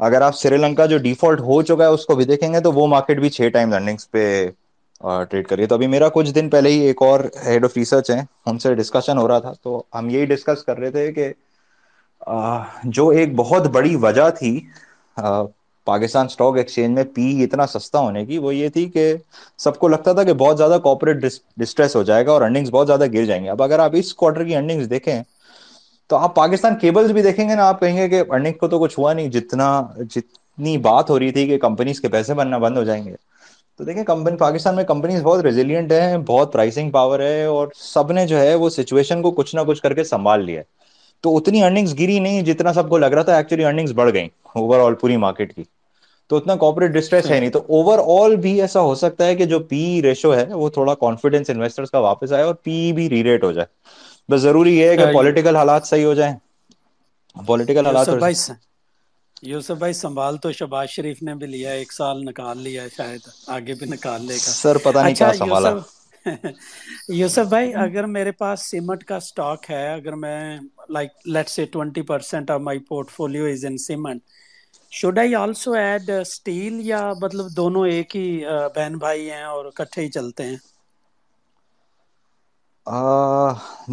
اگر آپ سری لنکا جو ڈیفالٹ ہو چکا ہے، اس کو بھی دیکھیں گے تو وہ مارکیٹ بھی چھ ٹائم ارننگس پہ ٹریڈ کریے تو ابھی میرا کچھ دن پہلے ہی ایک اور ہیڈ آف ریسرچ ہے ان سے ڈسکشن ہو رہا تھا۔ تو ہم یہی ڈسکس کر رہے تھے کہ جو ایک بہت بڑی وجہ تھی پاکستان اسٹاک ایکسچینج میں پی اتنا سستا ہونے کی وہ یہ تھی کہ سب کو لگتا تھا کہ بہت زیادہ کوپریٹ ڈسٹریس ہو جائے گا اور ارننگس بہت زیادہ گر جائیں گے۔ اب اگر آپ اس کوارٹر کی ارننگس دیکھیں تو آپ پاکستان کیبلز بھی دیکھیں گے نا، آپ کہیں گے کہ ارننگ کو تو کچھ ہوا نہیں، جتنا جتنی بات ہو رہی تھی کہ کمپنیز کے پیسے بننا بند ہو جائیں گے۔ تو دیکھیں کمپنی پاکستان میں کمپنیز بہت ریزیلینٹ ہیں، بہت پرائسنگ پاور ہے اور سب نے جو ہے وہ سچویشن کو کچھ نہ کچھ کر کے سنبھال لیا تو اتنی ارننگز گری نہیں جتنا سب کو لگ رہا تھا ایکچولی ارننگز بڑھ گئی اوور آل پوری مارکیٹ کی۔ تو اتنا کارپوریٹ ڈسٹریس ہے نہیں۔ تو اوور آل بھی ایسا ہو سکتا ہے کہ جو پی ریشو ہے وہ تھوڑا کانفیڈینس انویسٹرس کا واپس آئے اور پی بھی ری ریٹ ہو جائے۔ بس ضروری یہ ہے کہ پولیٹیکل حالات صحیح ہو جائیں۔ پولیٹیکل حالات یوسف بھائی یوسف بھائی سنبھال تو شباز شریف نے بھی لیا ایک سال نکال لیا شاید آگے بھی نکال لے گا۔ سر پتہ نہیں اچھا کہاں سنبھالا۔ یوسف یوسف بھائی اگر میرے پاس سیمٹ کا سٹاک ہے اگر میں like let's say twenty percent of my portfolio is in cement should I also add steel یا مطلب دونوں ایک ہی بہن بھائی ہیں اور کٹھے ہی چلتے ہیں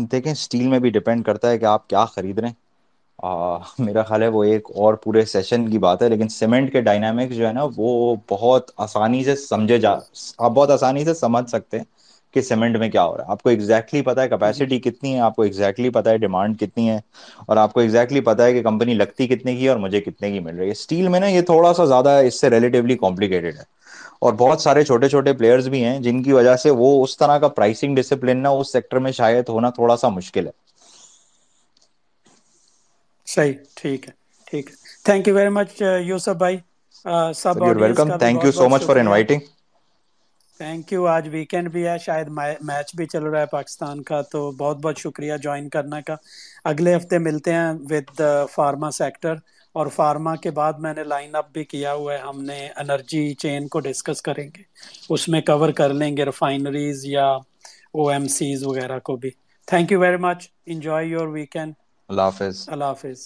دیکھیں سٹیل میں بھی ڈیپینڈ کرتا ہے کہ آپ کیا خرید رہے ہیں میرا خیال ہے وہ ایک اور پورے سیشن کی بات ہے لیکن سیمنٹ کے ڈائنامکس جو ہے نا وہ بہت آسانی سے سمجھے جا آپ بہت آسانی سے سمجھ سکتے ہیں کہ سیمنٹ میں کیا ہو رہا ہے۔ آپ کو ایگزیکٹلی پتا ہے کیپیسٹی کتنی ہے آپ کو ایگزیکٹلی پتا ہے ڈیمانڈ کتنی ہے اور آپ کو ایگزیکٹلی پتا ہے کہ کمپنی لگتی کتنے کی ہے اور مجھے کتنے کی مل رہی ہے۔ اسٹیل میں نا یہ تھوڑا سا زیادہ اس سے ریلیٹیولی کمپلیکیٹڈ ہے۔ اور بہت سارے چھوٹے چھوٹے پلیئرز بھی ہیں جن کی وجہ سے وہ اس طرح کا پرائسنگ ڈسپلن نہ اس سیکٹر میں شاید ہونا تھوڑا سا مشکل ہے۔ صحیح ٹھیک ہے ٹھیک ہے۔ Thank you very much Yousuf بھائی سب آڈینس ویلکم کا بھی تھینک یو بہت سو بہت مچ فار شکریہ۔ انوائٹنگ تھینک یو آج ویکینڈ بھی ہے. شاید میچ بھی چل رہا ہے پاکستان کا تو بہت بہت شکریہ جوائن کرنے کا. اگلے ہفتے ملتے ہیں ود فارما سیکٹر اور فارما کے بعد میں نے لائن اپ بھی کیا ہوا ہے. ہم نے انرجی چین کو ڈسکس کریں گے. اس میں کور کر لیں گے ریفائنریز یا او ایم سیز وغیرہ کو بھی. Thank you very much enjoy your weekend اللہ حافظ. اللہ حافظ.